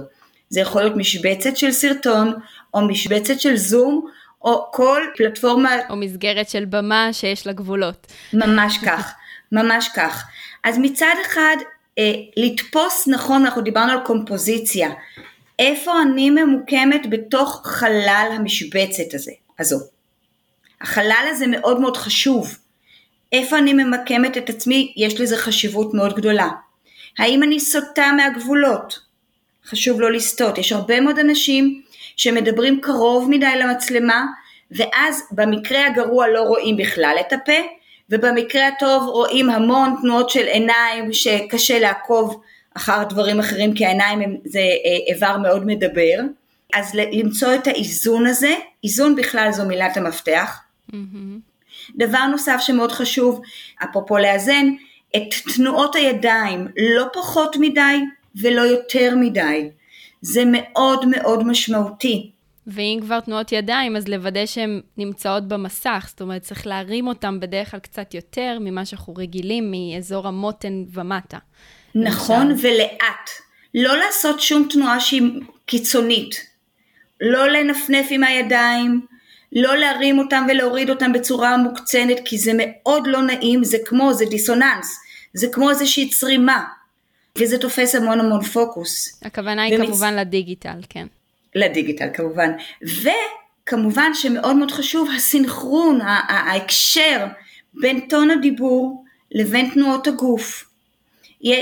זה יכול להיות משבצת של סרטון, או משבצת של זום, או כל פלטפורמה... או מסגרת של במה שיש לה גבולות. ממש כך. ממש כך. אז מצד אחד, אה, לתפוס נכון, אנחנו דיברנו על קומפוזיציה, איפה אני ממוקמת בתוך חלל המשבצת הזה, הזו. החלל הזה מאוד מאוד חשוב. איפה אני ממקמת את עצמי, יש לזה חשיבות מאוד גדולה. האם אני סוטה מהגבולות? חשוב לא לסטות. יש הרבה מאוד אנשים שמדברים קרוב מדי למצלמה, ואז במקרה הגרוע לא רואים בכלל את הפה, ובמקרה הטוב רואים המון תנועות של עיניים שקשה לעקוב אחר דברים אחרים כי העיניים הם, זה אה, איבר מאוד מדבר. אז למצוא את האיזון הזה, איזון בכלל זו מילת המפתח. Mm-hmm. דבר נוסף שמאוד חשוב, אפרופו לאזן, את תנועות הידיים, לא פחות מדי ולא יותר מדי. זה מאוד מאוד משמעותי. ואם כבר תנועות ידיים, אז לוודא שהן נמצאות במסך, זאת אומרת, צריך להרים אותן בדרך כלל קצת יותר ממה שאנחנו רגילים מאזור המותן ומטה. נכון, למשל. ולאט. לא לעשות שום תנועה שהיא קיצונית. לא לנפנף עם הידיים, לא להרים אותם ולהוריד אותם בצורה מוקצנת, כי זה מאוד לא נעים, זה כמו, זה דיסוננס, זה כמו איזושהי צרימה, וזה תופס המון המון פוקוס. הכוונה היא ומצ... כמובן לדיגיטל, כן. לדיגיטל כמובן. וכמובן שמאוד מאוד חשוב הסינכרון, ההקשר בין טון הדיבור לבין תנועות הגוף.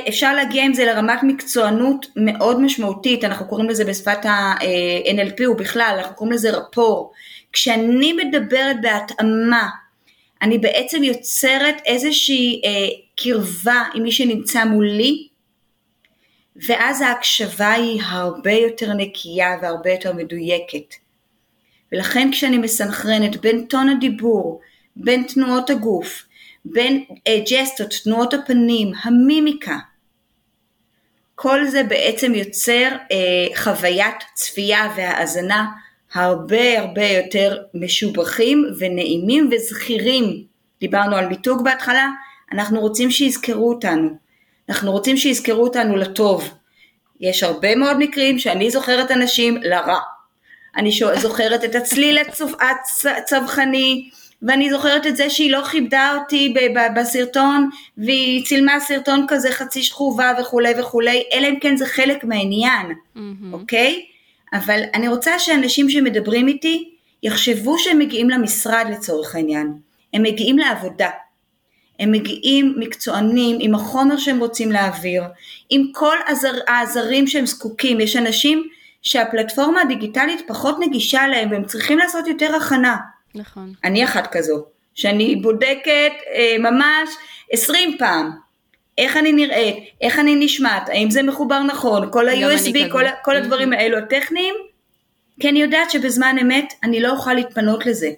אפשר להגיע עם זה לרמת מקצוענות מאוד משמעותית, אנחנו קוראים לזה בשפת ה-NLP ובכלל, אנחנו קוראים לזה רפור. כשאני מדברת בהתאמה, אני בעצם יוצרת איזושהי אה, קרבה עם מי שנמצא מולי, ואז ההקשבה היא הרבה יותר נקייה והרבה יותר מדויקת. ולכן כשאני מסנכרנת בין טון הדיבור, בין תנועות הגוף, בין אה, ג'סטות, תנועות הפנים, המימיקה, כל זה בעצם יוצר אה, חוויית צפייה והאזנה הרבה הרבה יותר משובחים ונעימים וזכירים. דיברנו על מיתוג בהתחלה, אנחנו רוצים שיזכרו אותנו. אנחנו רוצים שיזכרו אותנו לטוב. יש הרבה מאוד מקרים שאני זוכרת אנשים לרע. אני זוכרת את הצליל הצווחני, ואני זוכרת את זה שהיא לא כיבדה אותי בסרטון, והיא צילמה סרטון כזה חצי שכובה וכולי וכולי, אלא אם כן זה חלק מהעניין, mm-hmm. אוקיי? אבל אני רוצה שאנשים שמדברים איתי יחשבו שהם מגיעים למשרד לצורך העניין, הם מגיעים לעבודה. הם מגיעים מקצוענים עם החומר שהם רוצים להעביר, עם כל הזר, העזרים שהם זקוקים, יש אנשים שהפלטפורמה הדיגיטלית פחות נגישה להם והם צריכים לעשות יותר הכנה. נכון. אני אחת כזו, שאני בודקת אה, ממש עשרים פעם, איך אני נראית, איך אני נשמעת, האם זה מחובר נכון, כל ה-USB, כל, כל הדברים האלו הטכניים, כי אני יודעת שבזמן אמת אני לא אוכל להתפנות לזה.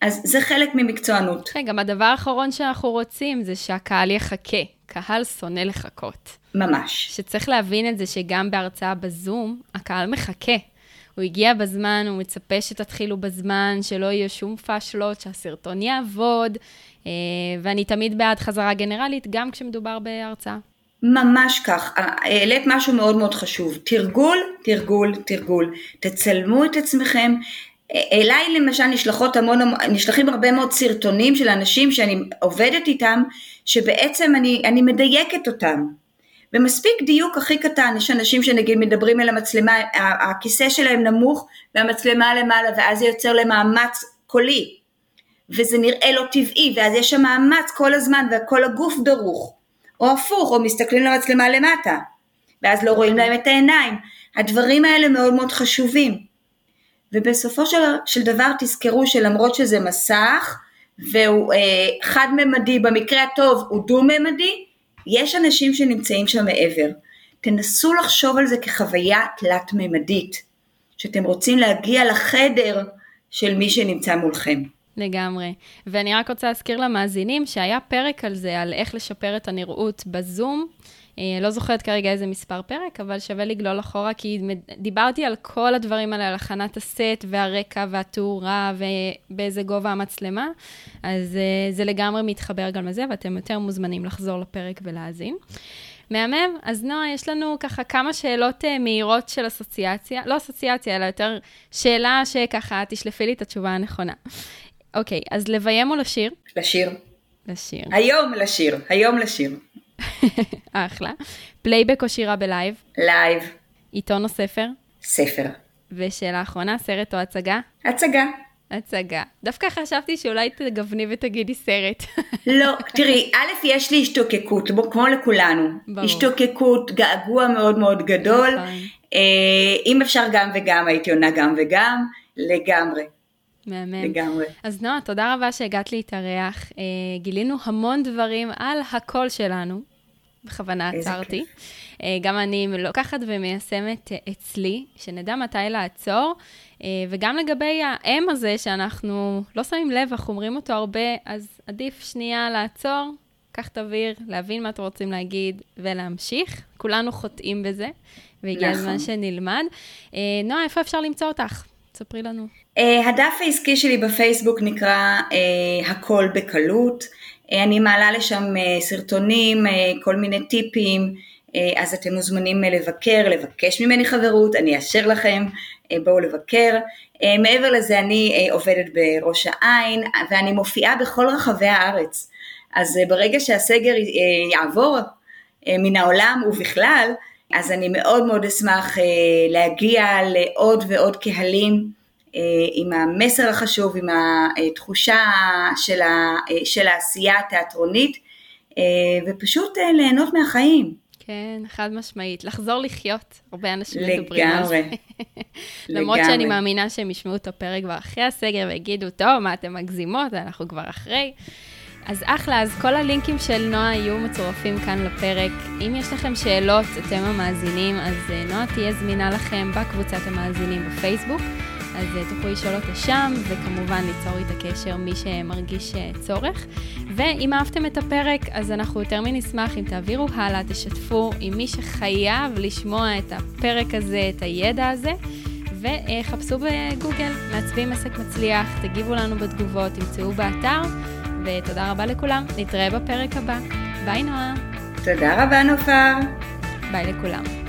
אז זה חלק ממקצוענות. כן, גם הדבר האחרון שאנחנו רוצים זה שהקהל יחכה. קהל שונא לחכות. ממש. שצריך להבין את זה שגם בהרצאה בזום, הקהל מחכה. הוא הגיע בזמן, הוא מצפה שתתחילו בזמן, שלא יהיו שום פאשלות, שהסרטון יעבוד, אה, ואני תמיד בעד חזרה גנרלית, גם כשמדובר בהרצאה. ממש כך, העלית משהו מאוד מאוד חשוב, תרגול, תרגול, תרגול, תצלמו את עצמכם, אליי למשל נשלחות המון, נשלחים הרבה מאוד סרטונים של אנשים שאני עובדת איתם, שבעצם אני, אני מדייקת אותם. ומספיק דיוק הכי קטן, יש אנשים שנגיד מדברים אל המצלמה, הכיסא שלהם נמוך והמצלמה למעלה ואז זה יוצר למאמץ קולי. וזה נראה לא טבעי ואז יש שם מאמץ כל הזמן וכל הגוף דרוך. או הפוך או מסתכלים למצלמה למטה ואז לא רואים להם את העיניים. הדברים האלה מאוד מאוד חשובים ובסופו של, של דבר תזכרו שלמרות שזה מסך והוא אה, חד ממדי במקרה הטוב הוא דו ממדי יש אנשים שנמצאים שם מעבר. תנסו לחשוב על זה כחוויה תלת ממדית, שאתם רוצים להגיע לחדר של מי שנמצא מולכם. לגמרי. ואני רק רוצה להזכיר למאזינים שהיה פרק על זה, על איך לשפר את הנראות בזום. אה, לא זוכרת כרגע איזה מספר פרק, אבל שווה לגלול אחורה, כי דיברתי על כל הדברים האלה, על הכנת הסט והרקע והתאורה ובאיזה גובה המצלמה, אז אה, זה לגמרי מתחבר גם לזה, ואתם יותר מוזמנים לחזור לפרק ולהאזין. מהמם. אז נועה, יש לנו ככה כמה שאלות uh, מהירות של אסוציאציה, לא אסוציאציה, אלא יותר שאלה שככה תשלפי לי את התשובה הנכונה. אוקיי, אז לביים או לשיר? לשיר. לשיר. היום לשיר, היום לשיר. אחלה. פלייבק או שירה ב live? live. עיתון או ספר? ספר. ושאלה אחרונה, סרט או הצגה? הצגה. הצגה. דווקא חשבתי שאולי תגווני ותגידי סרט. לא, תראי, א', יש לי השתוקקות, כמו לכולנו. ברור. השתוקקות, געגוע מאוד מאוד גדול. נכון. אה, אם אפשר גם וגם, הייתי עונה גם וגם, לגמרי. מהמם. לגמרי. אז נועה, תודה רבה שהגעת להתארח. אה, גילינו המון דברים על הקול שלנו, בכוונה עצרתי. גם אני לוקחת ומיישמת אצלי, שנדע מתי לעצור, וגם לגבי האם הזה, שאנחנו לא שמים לב, אנחנו אומרים אותו הרבה, אז עדיף שנייה לעצור, קח אוויר, להבין מה אתם רוצים להגיד ולהמשיך. כולנו חוטאים בזה, והגיע נכון. הזמן שנלמד. נועה, איפה אפשר למצוא אותך? ספרי לנו. הדף העסקי שלי בפייסבוק נקרא הכל בקלות. אני מעלה לשם סרטונים, כל מיני טיפים, אז אתם מוזמנים לבקר, לבקש ממני חברות, אני אאשר לכם, בואו לבקר. מעבר לזה אני עובדת בראש העין ואני מופיעה בכל רחבי הארץ. אז ברגע שהסגר יעבור מן העולם ובכלל, אז אני מאוד מאוד אשמח להגיע לעוד ועוד קהלים עם המסר החשוב, עם התחושה של, ה, של העשייה התיאטרונית, ופשוט ליהנות מהחיים. כן, חד משמעית. לחזור לחיות, הרבה אנשים מדברים על זה. למרות שאני מאמינה שהם ישמעו את הפרק כבר אחרי הסגר ויגידו, טוב, מה אתם מגזימות, אנחנו כבר אחרי. אז אחלה, אז כל הלינקים של נועה יהיו מצורפים כאן לפרק. אם יש לכם שאלות, אתם המאזינים, אז נועה תהיה זמינה לכם בקבוצת המאזינים בפייסבוק. אז תוכלו לשאול אותה שם, וכמובן ליצור איתה קשר מי שמרגיש צורך. ואם אהבתם את הפרק, אז אנחנו יותר מנשמח אם תעבירו הלאה, תשתפו עם מי שחייב לשמוע את הפרק הזה, את הידע הזה. וחפשו בגוגל, מעצבים עסק מצליח, תגיבו לנו בתגובות, תמצאו באתר, ותודה רבה לכולם, נתראה בפרק הבא. ביי נועה. תודה רבה נופר. ביי לכולם.